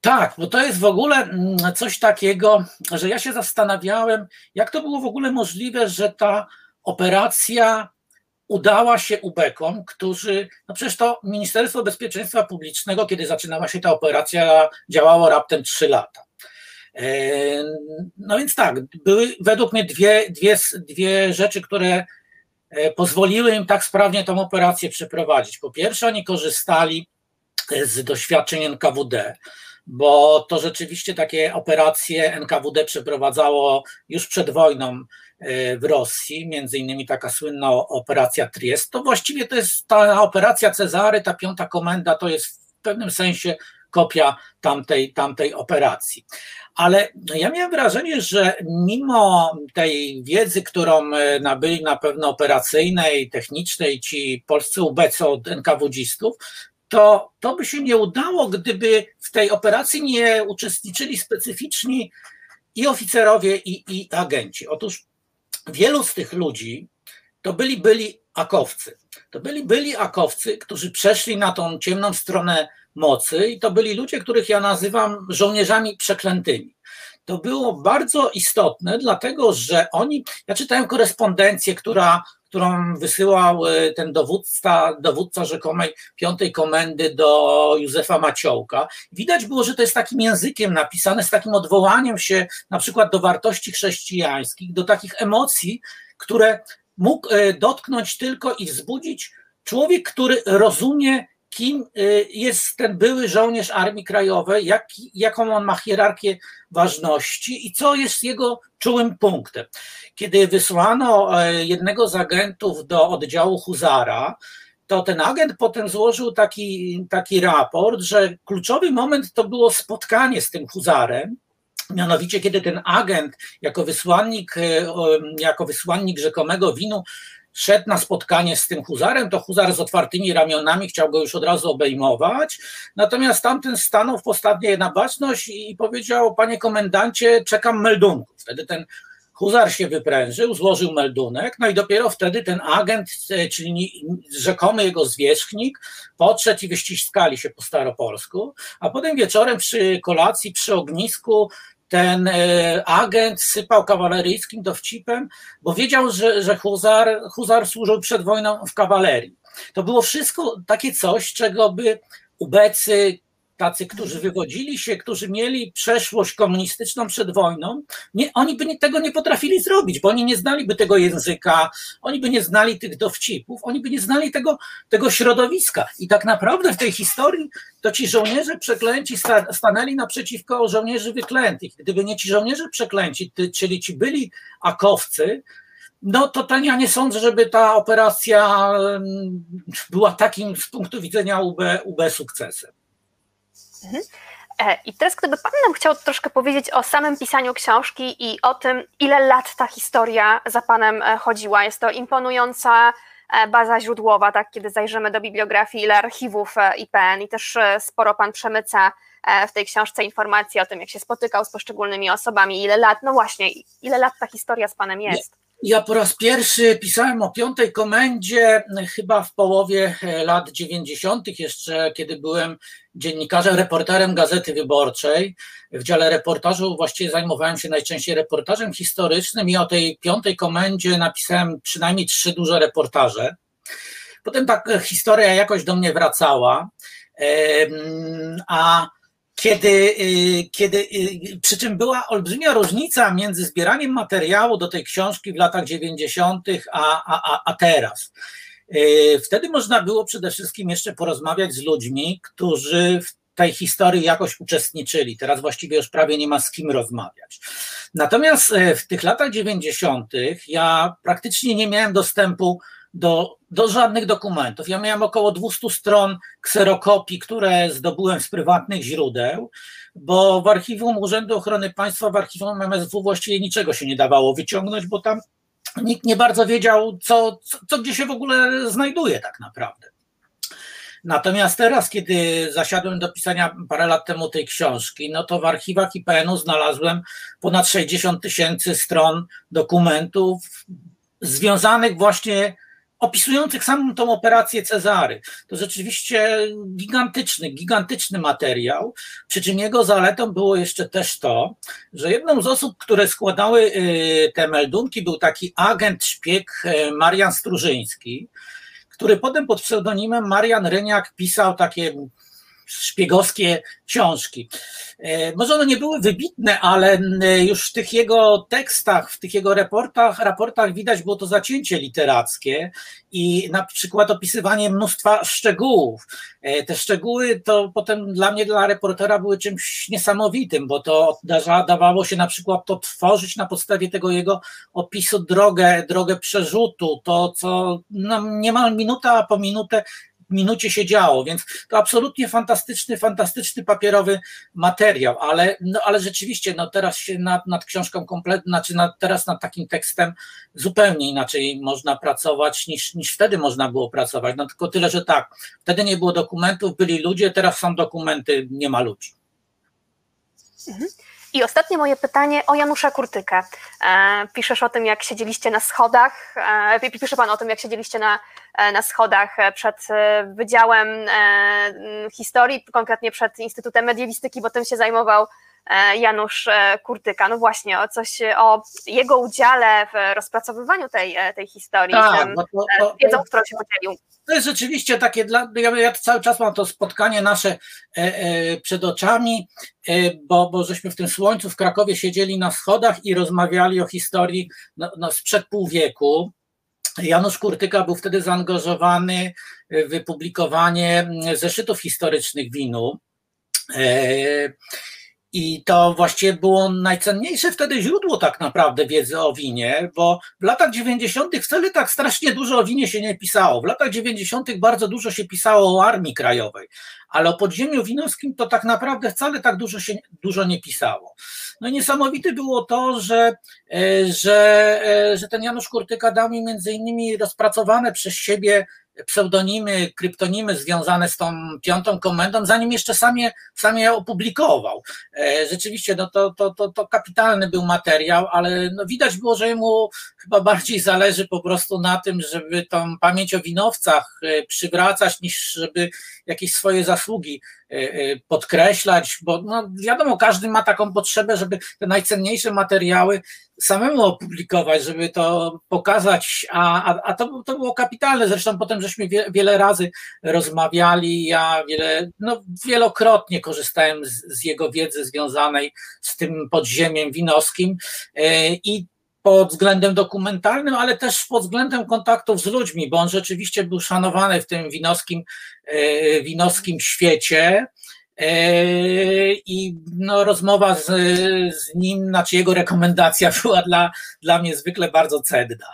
Tak, bo to jest w ogóle mm, coś takiego, że ja się zastanawiałem, jak to było w ogóle możliwe, że ta operacja udała się ubekom, którzy, no przecież to Ministerstwo Bezpieczeństwa Publicznego, kiedy zaczynała się ta operacja, działało raptem 3 lata. E, no więc tak, były według mnie dwie, dwie, dwie rzeczy, które e, pozwoliły im tak sprawnie tą operację przeprowadzić. Po pierwsze, oni korzystali z doświadczeń NKWD, bo to rzeczywiście takie operacje NKWD przeprowadzało już przed wojną E, w Rosji, między innymi taka słynna operacja Triest, to właściwie to jest ta operacja Cezary, ta piąta komenda, to jest w pewnym sensie kopia tamtej, tamtej operacji. Ale ja miałem wrażenie, że mimo tej wiedzy, którą e, nabyli na pewno operacyjnej, technicznej ci polscy ubecy od NKWdzistów, to, to by się nie udało, gdyby w tej operacji nie uczestniczyli specyficzni i oficerowie, i, i agenci. Otóż wielu z tych ludzi to byli byli akowcy. To byli byli akowcy, którzy przeszli na tą ciemną stronę mocy i to byli ludzie, których ja nazywam żołnierzami przeklętymi. To było bardzo istotne, dlatego że oni, ja czytałem korespondencję, która, którą wysyłał e, ten dowódca, dowódca rzekomej piątej komendy do Józefa Maciołka. Widać było, że to jest takim językiem napisane, z takim odwołaniem się na przykład do wartości chrześcijańskich, do takich emocji, które mógł e, dotknąć tylko i wzbudzić człowiek, który rozumie kim y, jest ten były żołnierz Armii Krajowej, jak, jaką on ma hierarchię ważności i co jest jego czułym punktem. Kiedy wysłano e, jednego z agentów do oddziału Huzara, to ten agent potem złożył taki, taki raport, że kluczowy moment to było spotkanie z tym Huzarem, Mianowicie, kiedy ten agent jako wysłannik, e, jako wysłannik rzekomego winu szedł na spotkanie z tym huzarem, to huzar z otwartymi ramionami chciał go już od razu obejmować, natomiast tamten stanął w postawie na baczność i powiedział, panie komendancie, czekam meldunków. Wtedy ten Huzar się wyprężył, złożył meldunek, no i dopiero wtedy ten agent, e, czyli rzekomy jego zwierzchnik, podszedł i wyściskali się po staropolsku, a potem wieczorem przy kolacji, przy ognisku ten e, agent sypał kawaleryjskim dowcipem, bo wiedział, że, że Huzar, Huzar służył przed wojną w kawalerii. To było wszystko takie coś, czego by ubecy, tacy, którzy wywodzili się, którzy mieli przeszłość komunistyczną przed wojną, nie, oni by nie, tego nie potrafili zrobić, bo oni nie znaliby tego języka, oni by nie znali tych dowcipów, oni by nie znali tego, tego środowiska. I tak naprawdę w tej historii to ci żołnierze przeklęci stanęli naprzeciwko żołnierzy wyklętych. Gdyby nie ci żołnierze przeklęci, czyli ci byli akowcy, no to ja nie sądzę, żeby ta operacja była takim z punktu widzenia UB, UB sukcesem. Mhm. E, I teraz, gdyby Pan nam chciał troszkę powiedzieć o samym pisaniu książki i o tym, ile lat ta historia za Panem e, chodziła. Jest to imponująca e, baza źródłowa, tak, kiedy zajrzymy do bibliografii, ile archiwów IPN i też sporo Pan przemyca w tej książce informacji o tym, jak się spotykał z poszczególnymi osobami, ile lat, no właśnie, ile lat ta historia z Panem jest. Ja po raz pierwszy pisałem o piątej komendzie chyba w połowie e, lat 90., jeszcze kiedy byłem dziennikarzem, reporterem Gazety Wyborczej. W dziale reportażu właściwie zajmowałem się najczęściej reportażem historycznym i o tej piątej komendzie napisałem przynajmniej trzy duże reportaże. Potem ta historia jakoś do mnie wracała, a kiedy, y, kiedy, y, przy czym była olbrzymia różnica między zbieraniem materiału do tej książki w latach 90., a, a, a teraz. Y, wtedy można było przede wszystkim jeszcze porozmawiać z ludźmi, którzy w tej historii jakoś uczestniczyli. Teraz właściwie już prawie nie ma z kim rozmawiać. Natomiast w tych latach 90. ja praktycznie nie miałem dostępu do, do żadnych dokumentów. Ja miałem około 200 stron kserokopii, które zdobyłem z prywatnych źródeł, bo w archiwum Urzędu Ochrony Państwa, w archiwum MSW właściwie niczego się nie dawało wyciągnąć, bo tam nikt nie bardzo wiedział, co, co, co gdzie się w ogóle znajduje tak naprawdę. Natomiast teraz, kiedy zasiadłem do pisania parę lat temu tej książki, no to w archiwach IPN-u znalazłem ponad 60 tysięcy stron dokumentów związanych właśnie opisujących samą tą operację Cezary. To rzeczywiście gigantyczny, gigantyczny materiał, przy czym jego zaletą było jeszcze też to, że jedną z osób, które składały y, te meldunki był taki agent szpieg y, Marian Strużyński, który potem pod pseudonimem Marian Ryniak pisał takie szpiegowskie książki. E, może one nie były wybitne, ale już w tych jego tekstach, w tych jego raportach, raportach widać było to zacięcie literackie i na przykład opisywanie mnóstwa szczegółów. E, te szczegóły to potem dla mnie, dla reportera były czymś niesamowitym, bo to dawało się na przykład to tworzyć na podstawie tego jego opisu drogę, drogę przerzutu, to co no, niemal minuta po minutę minucie się działo, więc to absolutnie fantastyczny, fantastyczny papierowy materiał, ale, no, ale rzeczywiście no teraz się nad, nad książką kompletną, znaczy nad, teraz nad takim tekstem zupełnie inaczej można pracować niż, niż wtedy można było pracować, no tylko tyle, że tak, wtedy nie było dokumentów, byli ludzie, teraz są dokumenty, nie ma ludzi. Mhm. I ostatnie moje pytanie o Janusza Kurtykę. E, piszesz o tym, jak siedzieliście na schodach, e, pisze Pan o tym, jak siedzieliście na, e, na schodach przed Wydziałem Historii, konkretnie przed Instytutem Mediewistyki, bo tym się zajmował Janusz Kurtyka. No właśnie, o coś o jego udziale w rozpracowywaniu tej, tej historii, tak, to, to, wiedzą, którą się podzielił. To jest rzeczywiście takie, dla, ja, ja cały czas mam to spotkanie nasze e, e, przed oczami, e, bo, bo żeśmy w tym słońcu w Krakowie siedzieli na schodach i rozmawiali o historii no, no sprzed pół wieku. Janusz Kurtyka był wtedy zaangażowany w wypublikowanie zeszytów historycznych winu. I to właściwie było najcenniejsze wtedy źródło tak naprawdę wiedzy o winie, bo w latach 90. wcale tak strasznie dużo o winie się nie pisało. W latach 90. bardzo dużo się pisało o Armii Krajowej, ale o podziemiu winowskim to tak naprawdę wcale tak dużo się dużo nie pisało. No i niesamowite było to, że, e, że, e, że ten Janusz Kurtyka dał mi między innymi rozpracowane przez siebie pseudonimy, kryptonimy związane z tą piątą komendą, zanim jeszcze sam je, sam je opublikował. E, rzeczywiście, no to, to, to, to kapitalny był materiał, ale no widać było, że mu chyba bardziej zależy po prostu na tym, żeby tą pamięć o winowcach e, przywracać, niż żeby jakieś swoje zasługi podkreślać, bo no wiadomo, każdy ma taką potrzebę, żeby te najcenniejsze materiały samemu opublikować, żeby to pokazać, a, a, a to, to było kapitalne. Zresztą potem żeśmy wie, wiele razy rozmawiali, ja wiele, no, wielokrotnie korzystałem z, z jego wiedzy związanej z tym podziemiem winowskim e, i pod względem dokumentalnym, ale też pod względem kontaktów z ludźmi, bo on rzeczywiście był szanowany w tym winowskim, e, winowskim świecie. E, I no, rozmowa z, z nim, znaczy jego rekomendacja *laughs* była dla, dla mnie zwykle bardzo cenna.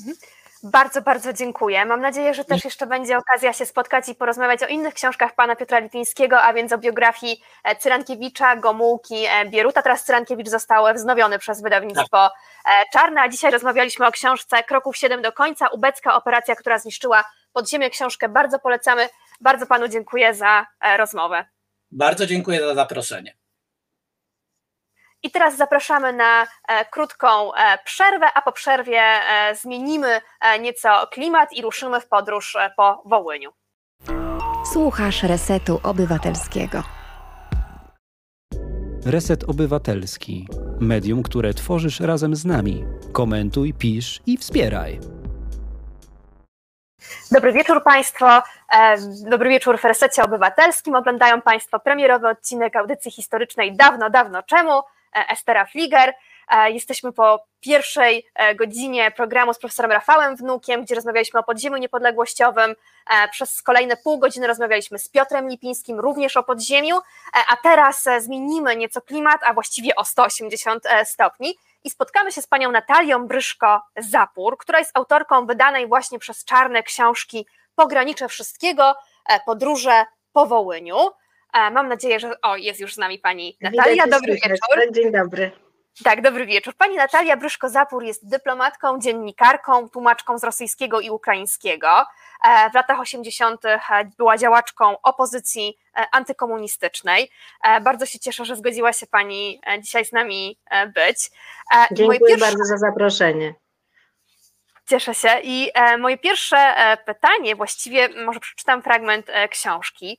Mhm. Bardzo, bardzo dziękuję. Mam nadzieję, że też jeszcze będzie okazja się spotkać i porozmawiać o innych książkach pana Piotra Lipińskiego, a więc o biografii e, Cyrankiewicza, Gomułki, e, Bieruta. Teraz Cyrankiewicz został wznowiony przez wydawnictwo Czarne, a dzisiaj rozmawialiśmy o książce Kroków 7 do końca, ubecka operacja, która zniszczyła podziemie. Książkę bardzo polecamy. Bardzo panu dziękuję za e, rozmowę. Bardzo dziękuję za zaproszenie. I teraz zapraszamy na e, krótką e, przerwę, a po przerwie zmienimy nieco klimat i ruszymy w podróż po Wołyniu. Słuchasz Resetu Obywatelskiego. Reset Obywatelski. Medium, które tworzysz razem z nami. Komentuj, pisz i wspieraj. Dobry wieczór Państwu. Dobry wieczór w Resecie Obywatelskim. Oglądają Państwo premierowy odcinek audycji historycznej Dawno, dawno czemu. E, Estera Fliger. E, jesteśmy po pierwszej e, godzinie programu z profesorem Rafałem Wnukiem, gdzie rozmawialiśmy o podziemiu niepodległościowym. Przez kolejne pół godziny rozmawialiśmy z Piotrem Lipińskim również o podziemiu, a teraz zmienimy nieco klimat, a właściwie o 180 stopni i spotkamy się z panią Natalią Bryszko-Zapór, która jest autorką wydanej właśnie przez Czarne książki Pogranicze Wszystkiego, Podróże po Wołyniu. E, mam nadzieję, że o, jest już z nami pani Natalia. Dobry wieczór. Dzień dobry. Tak, dobry wieczór. Pani Natalia Bryszko-Zapór jest dyplomatką, dziennikarką, tłumaczką z rosyjskiego i ukraińskiego. E, w latach 80. była działaczką opozycji antykomunistycznej. Bardzo się cieszę, że zgodziła się Pani dzisiaj z nami być. Dziękuję pierwsze... bardzo za zaproszenie. Cieszę się. I moje pierwsze pytanie, właściwie może przeczytam fragment książki.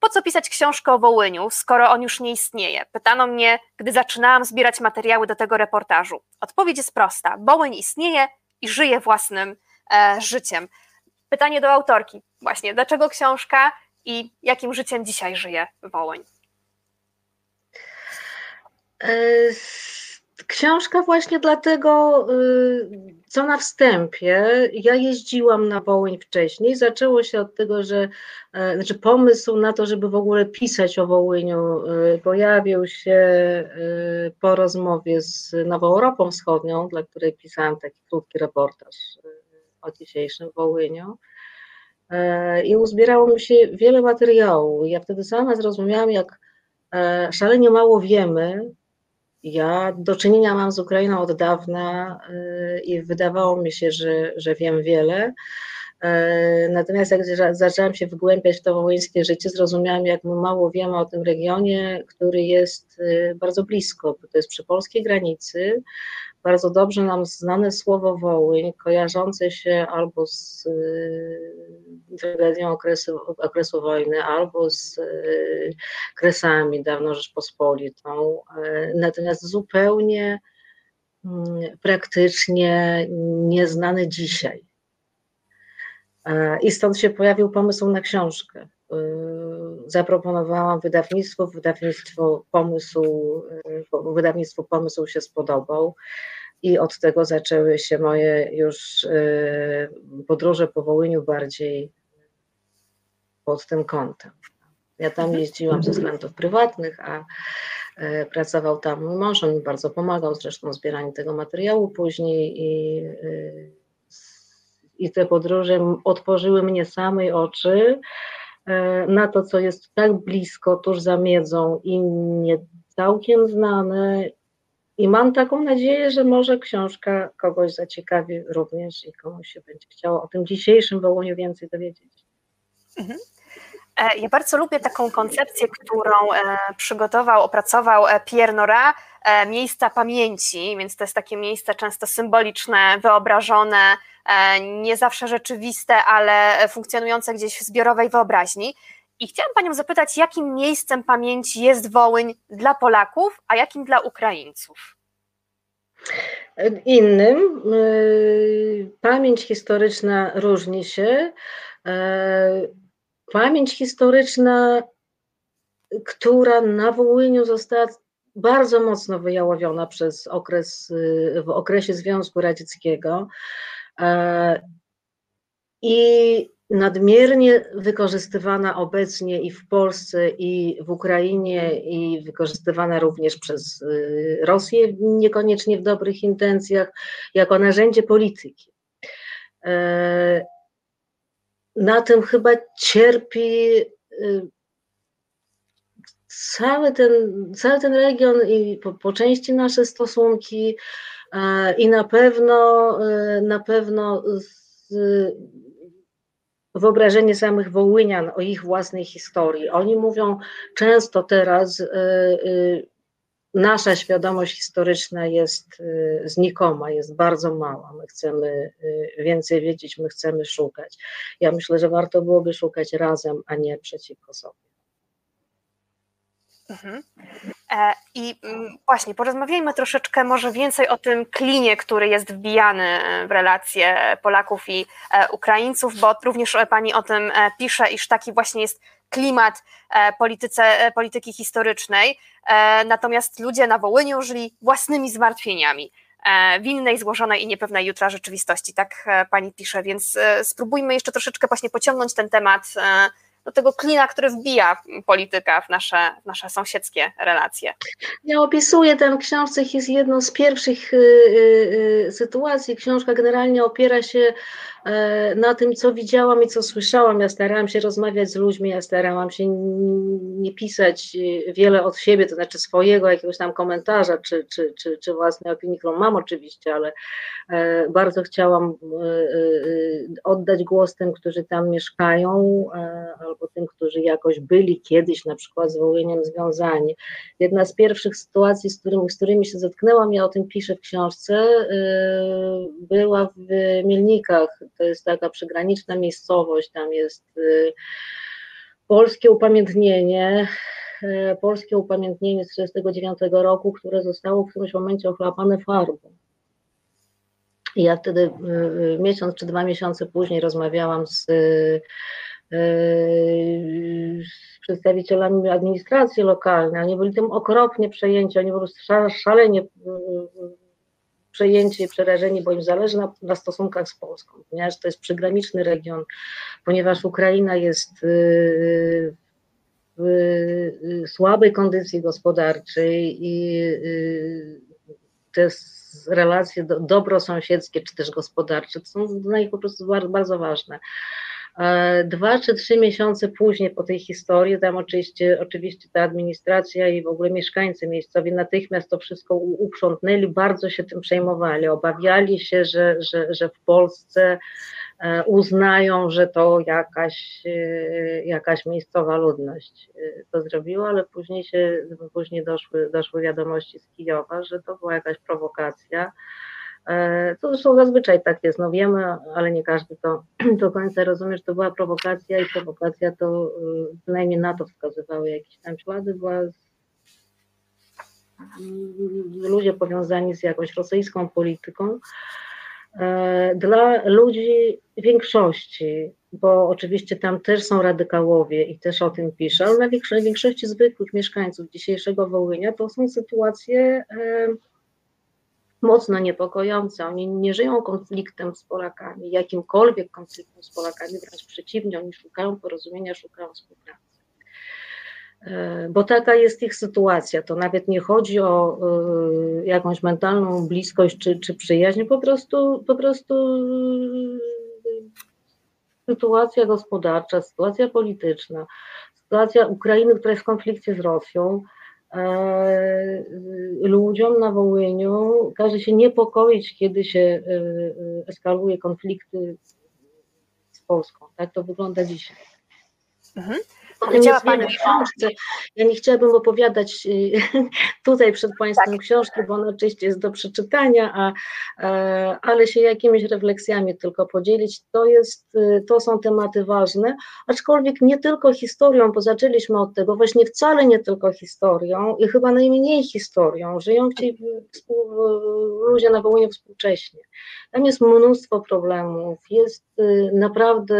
Po co pisać książkę o Wołyniu, skoro on już nie istnieje? Pytano mnie, gdy zaczynałam zbierać materiały do tego reportażu. Odpowiedź jest prosta. Wołyń istnieje i żyje własnym e, życiem. Pytanie do autorki. Właśnie, dlaczego książka i jakim życiem dzisiaj żyje Wołyń? Książka właśnie dlatego, y, co na wstępie, ja jeździłam na Wołyń wcześniej. Zaczęło się od tego, że e, znaczy pomysł na to, żeby w ogóle pisać o Wołyniu, y, pojawił się y, po rozmowie z Nową Europą Wschodnią, dla której pisałam taki krótki reportaż o dzisiejszym Wołyniu. E, I uzbierało mi się wiele materiału. Ja wtedy sama zrozumiałam, jak e, szalenie mało wiemy ja do czynienia mam z Ukrainą od dawna y, i wydawało mi się, że, że wiem wiele. Y, natomiast jak zaczęłam się wgłębiać w to wołyńskie życie, zrozumiałam, jak mało wiemy o tym regionie, który jest y, bardzo blisko, bo to jest przy polskiej granicy, bardzo dobrze nam znane słowo Wołyń, kojarzące się albo z y, tragedią okresu, okresu wojny, albo z y, Kresami, dawną Rzeczpospolitą, y, natomiast zupełnie mm, praktycznie nieznane dzisiaj. I stąd się pojawił pomysł na książkę. Zaproponowałam wydawnictwu, wydawnictwo pomysł, wydawnictwu pomysł się spodobał i od tego zaczęły się moje już y, podróże po Wołyniu bardziej pod tym kątem. Ja tam mhm. jeździłam ze względów prywatnych, a y, pracował tam mój mąż, on mi bardzo pomagał zresztą w zbieraniu tego materiału później i, y, i te podróże otworzyły mnie samej oczy na to, co jest tak blisko, tuż za miedzą i nie całkiem znane I mam taką nadzieję, że może książka kogoś zaciekawi również i komuś się będzie chciało o tym dzisiejszym Wołoniu więcej dowiedzieć. Mhm. E, ja bardzo lubię taką koncepcję, którą przygotował, opracował Pierre Nora, miejsca pamięci, więc to jest takie miejsce często symboliczne, wyobrażone, nie zawsze rzeczywiste, ale funkcjonujące gdzieś w zbiorowej wyobraźni. I chciałam Panią zapytać, jakim miejscem pamięci jest Wołyń dla Polaków, a jakim dla Ukraińców? Innym. Y, pamięć historyczna różni się. E, pamięć historyczna, która na Wołyniu została bardzo mocno wyjałowiona przez okres, w okresie Związku Radzieckiego e, i nadmiernie wykorzystywana obecnie i w Polsce, i w Ukrainie, i wykorzystywana również przez y, Rosję, niekoniecznie w dobrych intencjach, jako narzędzie polityki. Na tym chyba cierpi y, cały ten, cały ten region i po, po części nasze stosunki i na pewno e, na pewno z, wyobrażenie samych Wołynian o ich własnej historii. Oni mówią często teraz, y, y, nasza świadomość historyczna jest y, znikoma, jest bardzo mała. My chcemy więcej wiedzieć, my chcemy szukać. Ja myślę, że warto byłoby szukać razem, a nie przeciwko sobie. Mhm. E, I mm, właśnie, porozmawiajmy troszeczkę może więcej o tym klinie, który jest wbijany e, w relacje Polaków i e, Ukraińców, bo również Pani o tym pisze, iż taki właśnie jest klimat polityce, polityki historycznej, natomiast ludzie na Wołyniu żyli własnymi zmartwieniami w innej, złożonej i niepewnej jutra rzeczywistości, tak Pani pisze, więc spróbujmy jeszcze troszeczkę właśnie pociągnąć ten temat do tego klina, który wbija polityka w nasze, w nasze sąsiedzkie relacje. Ja opisuję tę książce, jest jedną z pierwszych y, y, y, sytuacji. Książka generalnie opiera się E, na tym, co widziałam i co słyszałam. Ja starałam się rozmawiać z ludźmi, ja starałam się nie pisać wiele od siebie, to znaczy swojego jakiegoś tam komentarza, czy, czy, czy, czy własnej opinii, którą mam oczywiście, ale e, bardzo chciałam e, oddać głos tym, którzy tam mieszkają, albo tym, którzy jakoś byli kiedyś na przykład z związani. Jedna z pierwszych sytuacji, z którymi, z którymi się zetknęłam, ja o tym piszę w książce, była w Mielnikach, to jest taka przygraniczna miejscowość, tam jest y, polskie upamiętnienie, y, polskie upamiętnienie z 1939 roku, które zostało w którymś momencie ochlapane farbą. I ja wtedy y, miesiąc czy dwa miesiące później rozmawiałam z, z przedstawicielami administracji lokalnej. Oni byli tym okropnie przejęci, oni po prostu szalenie przejęci i przerażeni, bo im zależy na, na, stosunkach z Polską, ponieważ to jest przygraniczny region, ponieważ Ukraina jest y, w słabej kondycji gospodarczej i y, te relacje do, dobrosąsiedzkie czy też gospodarcze to są dla nich po prostu bardzo, bardzo ważne. E, dwa czy trzy miesiące później po tej historii, tam oczywiście, oczywiście ta administracja i w ogóle mieszkańcy miejscowi natychmiast to wszystko uprzątnęli, bardzo się tym przejmowali, obawiali się, że, że, że w Polsce e, uznają, że to jakaś, e, jakaś miejscowa ludność to zrobiła, ale później się, później doszły, doszły wiadomości z Kijowa, że to była jakaś prowokacja, E, to zresztą zazwyczaj tak jest, no wiemy, ale nie każdy to *clears throat* do końca rozumie, że to była prowokacja i prowokacja to przynajmniej na to wskazywały jakieś tam ślady, była ludzie powiązani z jakąś rosyjską polityką. E, dla ludzi większości, bo oczywiście tam też są radykałowie i też o tym piszę, ale na większości zwykłych mieszkańców dzisiejszego Wołynia to są sytuacje mocno niepokojące. Oni nie żyją konfliktem z Polakami, jakimkolwiek konfliktem z Polakami, wręcz przeciwnie, oni szukają porozumienia, szukają współpracy. E, bo taka jest ich sytuacja. To nawet nie chodzi o e, jakąś mentalną bliskość czy, czy przyjaźń, po prostu, po prostu e, sytuacja gospodarcza, sytuacja polityczna, sytuacja Ukrainy, która jest w konflikcie z Rosją, ludziom na Wołyniu każe się niepokoić, kiedy się eskaluje konflikty z Polską. Tak to wygląda dzisiaj. Mhm. Powiedziała Pani o książce. Ja nie chciałabym opowiadać y, *laughs* tutaj przed Państwem tak. książki, bo ona oczywiście jest do przeczytania, a, ale się jakimiś refleksjami tylko podzielić. To, jest, y, to są tematy ważne, aczkolwiek nie tylko historią, bo zaczęliśmy od tego, właśnie wcale nie tylko historią i chyba najmniej historią. Żyją ci ludzie na Wołyniu współcześnie. Tam jest mnóstwo problemów, jest y, naprawdę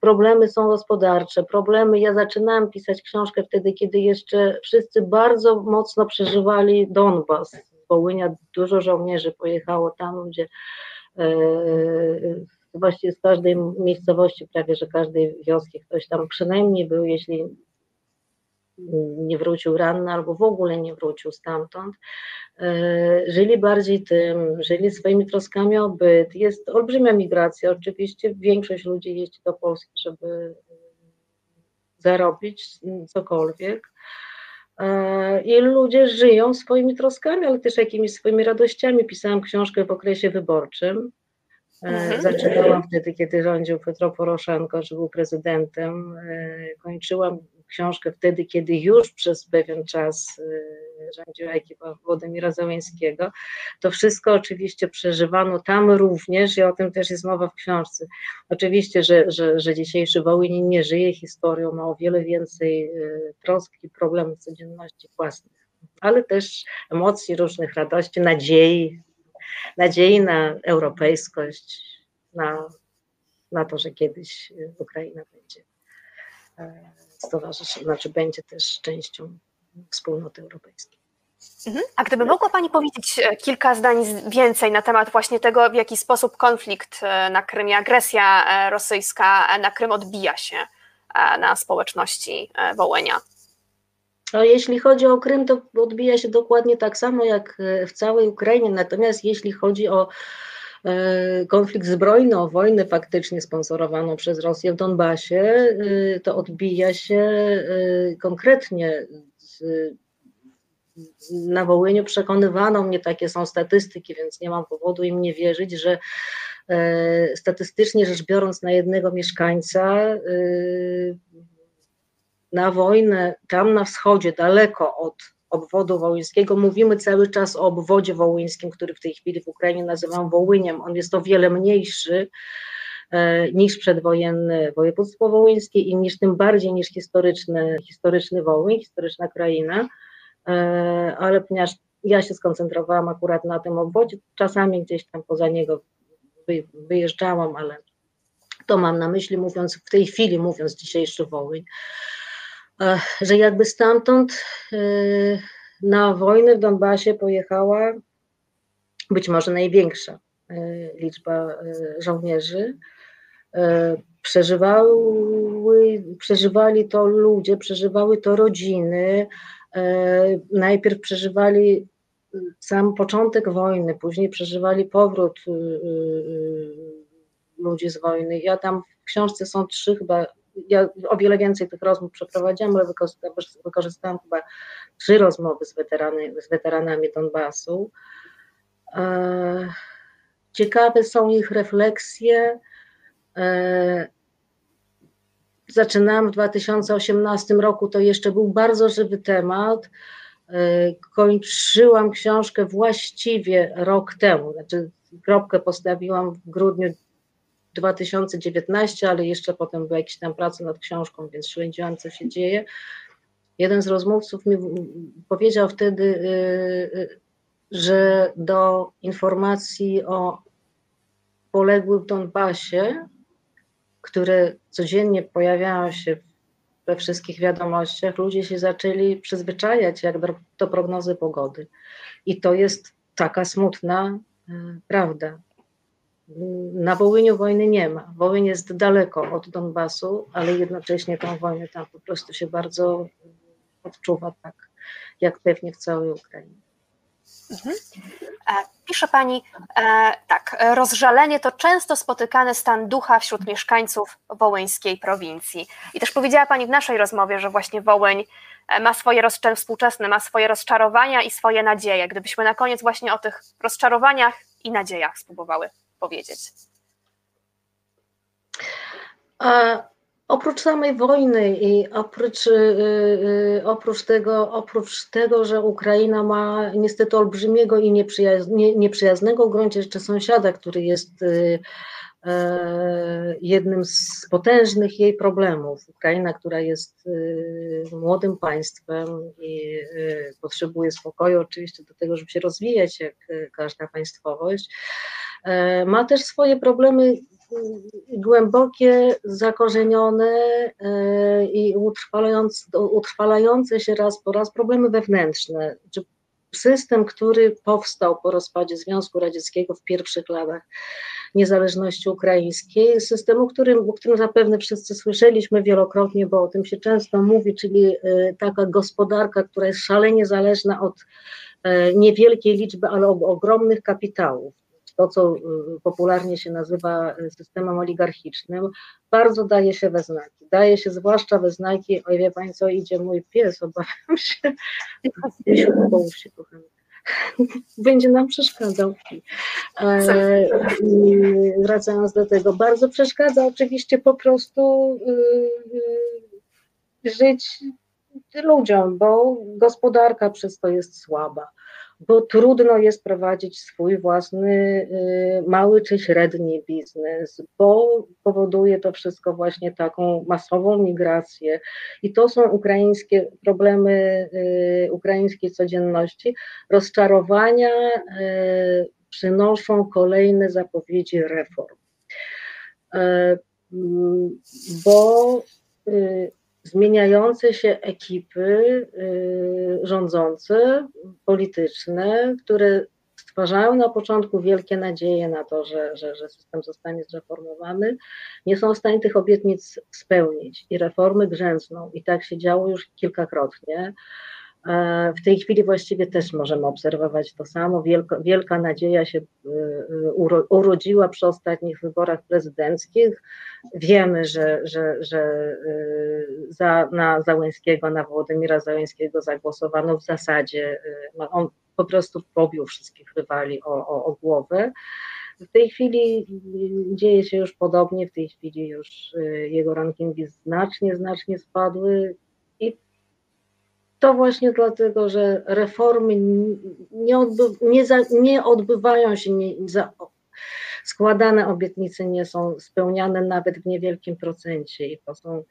problemy są gospodarcze, problemy. Ja zaczynałam pisać książkę wtedy, kiedy jeszcze wszyscy bardzo mocno przeżywali Donbas. Wołynia dużo żołnierzy pojechało tam, gdzie e, właściwie z każdej miejscowości, prawie że każdej wioski ktoś tam przynajmniej był, jeśli nie wrócił ranny albo w ogóle nie wrócił stamtąd. E, żyli bardziej tym, żyli swoimi troskami o byt. Jest olbrzymia migracja, oczywiście większość ludzi jeździ do Polski, żeby zarobić cokolwiek. E, I ludzie żyją swoimi troskami, ale też jakimiś swoimi radościami. Pisałam książkę w okresie wyborczym. E, mhm. Zaczynałam wtedy, kiedy rządził Petro Poroszenko, że był prezydentem. Kończyłam książkę wtedy, kiedy już przez pewien czas y, rządziła ekipa Władimira Załęskiego. To wszystko oczywiście przeżywano tam również i o tym też jest mowa w książce. Oczywiście, że, że, że dzisiejszy Wołyń nie żyje historią, ma o wiele więcej y, trosk i problemów codzienności własnych, ale też emocji różnych, radości, nadziei, nadziei na europejskość, na, na to, że kiedyś Ukraina będzie e, stowarzyszy, znaczy będzie też częścią wspólnoty europejskiej. Mhm. A gdyby mogła Pani powiedzieć e, kilka zdań więcej na temat właśnie tego, w jaki sposób konflikt e, na Krymie, agresja e, rosyjska na Krym odbija się na społeczności Wołenia? No, jeśli chodzi o Krym, to odbija się dokładnie tak samo jak w całej Ukrainie. Natomiast jeśli chodzi o konflikt zbrojny, o wojnę faktycznie sponsorowaną przez Rosję w Donbasie, e, to odbija się e, konkretnie na Wołyniu. Przekonywano mnie, takie są statystyki, więc nie mam powodu im nie wierzyć, że statystycznie rzecz biorąc na jednego mieszkańca na wojnę tam na wschodzie, daleko od obwodu wołyńskiego. Mówimy cały czas o obwodzie wołyńskim, który w tej chwili w Ukrainie nazywam Wołyniem. On jest o wiele mniejszy e, niż przedwojenne województwo wołyńskie i niż tym bardziej niż historyczny, historyczny Wołyń, historyczna kraina, e, ale ponieważ ja się skoncentrowałam akurat na tym obwodzie, czasami gdzieś tam poza niego wyjeżdżałam, ale to mam na myśli, mówiąc w tej chwili, mówiąc dzisiejszy Wołyń że jakby stamtąd y, na wojnę w Donbasie pojechała być może największa y, liczba y, żołnierzy. Przeżywały, przeżywali to ludzie, przeżywały to rodziny. Najpierw przeżywali sam początek wojny, później przeżywali powrót ludzi z wojny. Ja tam w książce są trzy chyba ja o wiele więcej tych rozmów przeprowadziłam, ale wykorzystałam chyba trzy rozmowy z, weterany, z weteranami Donbasu. E, ciekawe są ich refleksje. E, zaczynałam w 2018 roku, to jeszcze był bardzo żywy temat. E, kończyłam książkę właściwie rok temu, znaczy kropkę postawiłam w grudniu 2019, ale jeszcze potem była jakaś tam praca nad książką, więc śledziłam, co się dzieje. Jeden z rozmówców mi powiedział wtedy, y, y, że do informacji o poległych w Donbasie, które codziennie pojawiają się we wszystkich wiadomościach, ludzie się zaczęli przyzwyczajać jak do, do prognozy pogody. I to jest taka smutna y, prawda. Na Wołyniu wojny nie ma. Wołyń jest daleko od Donbasu, ale jednocześnie tą wojnę tam po prostu się bardzo odczuwa, tak jak pewnie w całej Ukrainie. Mhm. E, pisze pani e, tak, rozżalenie to często spotykany stan ducha wśród mieszkańców wołyńskiej prowincji. I też powiedziała pani w naszej rozmowie, że właśnie Wołyń e, ma swoje współczesne, ma swoje rozczarowania i swoje nadzieje. Gdybyśmy na koniec właśnie o tych rozczarowaniach i nadziejach spróbowały powiedzieć. A Oprócz samej wojny i oprócz, y, y, oprócz, tego, oprócz tego, że Ukraina ma niestety olbrzymiego i nieprzyjaz, nie, nieprzyjaznego w gruncie sąsiada, który jest y, e, jednym z potężnych jej problemów. Ukraina, która jest młodym państwem i potrzebuje spokoju oczywiście do tego, żeby się rozwijać jak każda państwowość, ma też swoje problemy głębokie, zakorzenione e, i utrwalające, się raz po raz problemy wewnętrzne. System, który powstał po rozpadzie Związku Radzieckiego w pierwszych latach niezależności ukraińskiej, systemu, którym, o którym zapewne wszyscy słyszeliśmy wielokrotnie, bo o tym się często mówi, czyli e, taka gospodarka, która jest szalenie zależna od e, niewielkiej liczby, ale ogromnych kapitałów to, co y, popularnie się nazywa y, systemem oligarchicznym, bardzo daje się we znaki. Daje się zwłaszcza we znaki, oj wie Pani co, idzie mój pies, obawiam się. Połóż się, kochany. Będzie nam przeszkadzał. E, wracając do tego, bardzo przeszkadza oczywiście po prostu y, żyć ludziom, bo gospodarka przez to jest słaba bo trudno jest prowadzić swój własny y, mały czy średni biznes, bo powoduje to wszystko właśnie taką masową migrację. I to są ukraińskie problemy y, ukraińskiej codzienności. Rozczarowania y, przynoszą kolejne zapowiedzi reform. Bo zmieniające się ekipy y, rządzące, polityczne, które stwarzają na początku wielkie nadzieje na to, że, że, że system zostanie zreformowany, nie są w stanie tych obietnic spełnić i reformy grzęzną. I tak się działo już kilkakrotnie. E, w tej chwili właściwie też możemy obserwować to samo. Wielka, wielka nadzieja się e, urodziła przy ostatnich wyborach prezydenckich. Wiemy, że, że, że e, za, na Załęskiego, na Włodymira Załęskiego zagłosowano w zasadzie, no on po prostu pobił wszystkich rywali o, o, o głowę. W tej chwili dzieje się już podobnie, w tej chwili już jego rankingi znacznie, znacznie spadły to właśnie dlatego, że reformy nie, nie, za, nie odbywają się, nie, za, składane obietnice nie są spełniane nawet w niewielkim procencie i to są,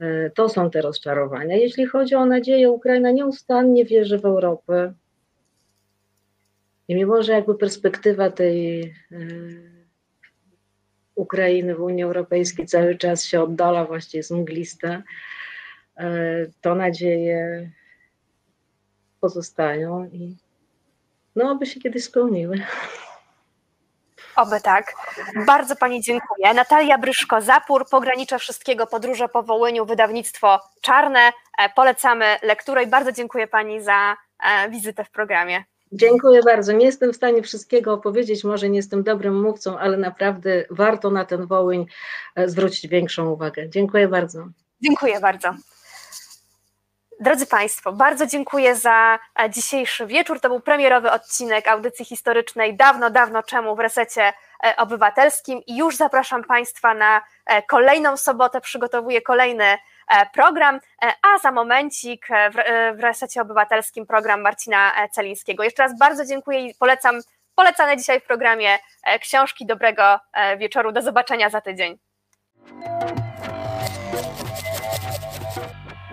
e, to są te rozczarowania. Jeśli chodzi o nadzieję, Ukraina nieustannie wierzy w Europę. I mimo, że jakby perspektywa tej e, Ukrainy w Unii Europejskiej cały czas się oddala, właściwie jest mglista, e, to nadzieje pozostają i no, aby się kiedyś spełniły. Oby tak. Bardzo Pani dziękuję. Natalia Bryszko-Zapór, Pogranicze Wszystkiego, Podróże po Wołyniu, wydawnictwo Czarne. E, polecamy lekturę i bardzo dziękuję Pani za e, wizytę w programie. Dziękuję bardzo. Nie jestem w stanie wszystkiego opowiedzieć, może nie jestem dobrym mówcą, ale naprawdę warto na ten Wołyń e, zwrócić większą uwagę. Dziękuję bardzo. Dziękuję bardzo. Drodzy Państwo, bardzo dziękuję za e, dzisiejszy wieczór. To był premierowy odcinek audycji historycznej dawno, dawno czemu w resecie e, obywatelskim i już zapraszam Państwa na e, kolejną sobotę. Przygotowuję kolejny program, a za momencik w resecie obywatelskim program Marcina Celińskiego. Jeszcze raz bardzo dziękuję i polecam polecane dzisiaj w programie książki. Dobrego wieczoru. Do zobaczenia za tydzień.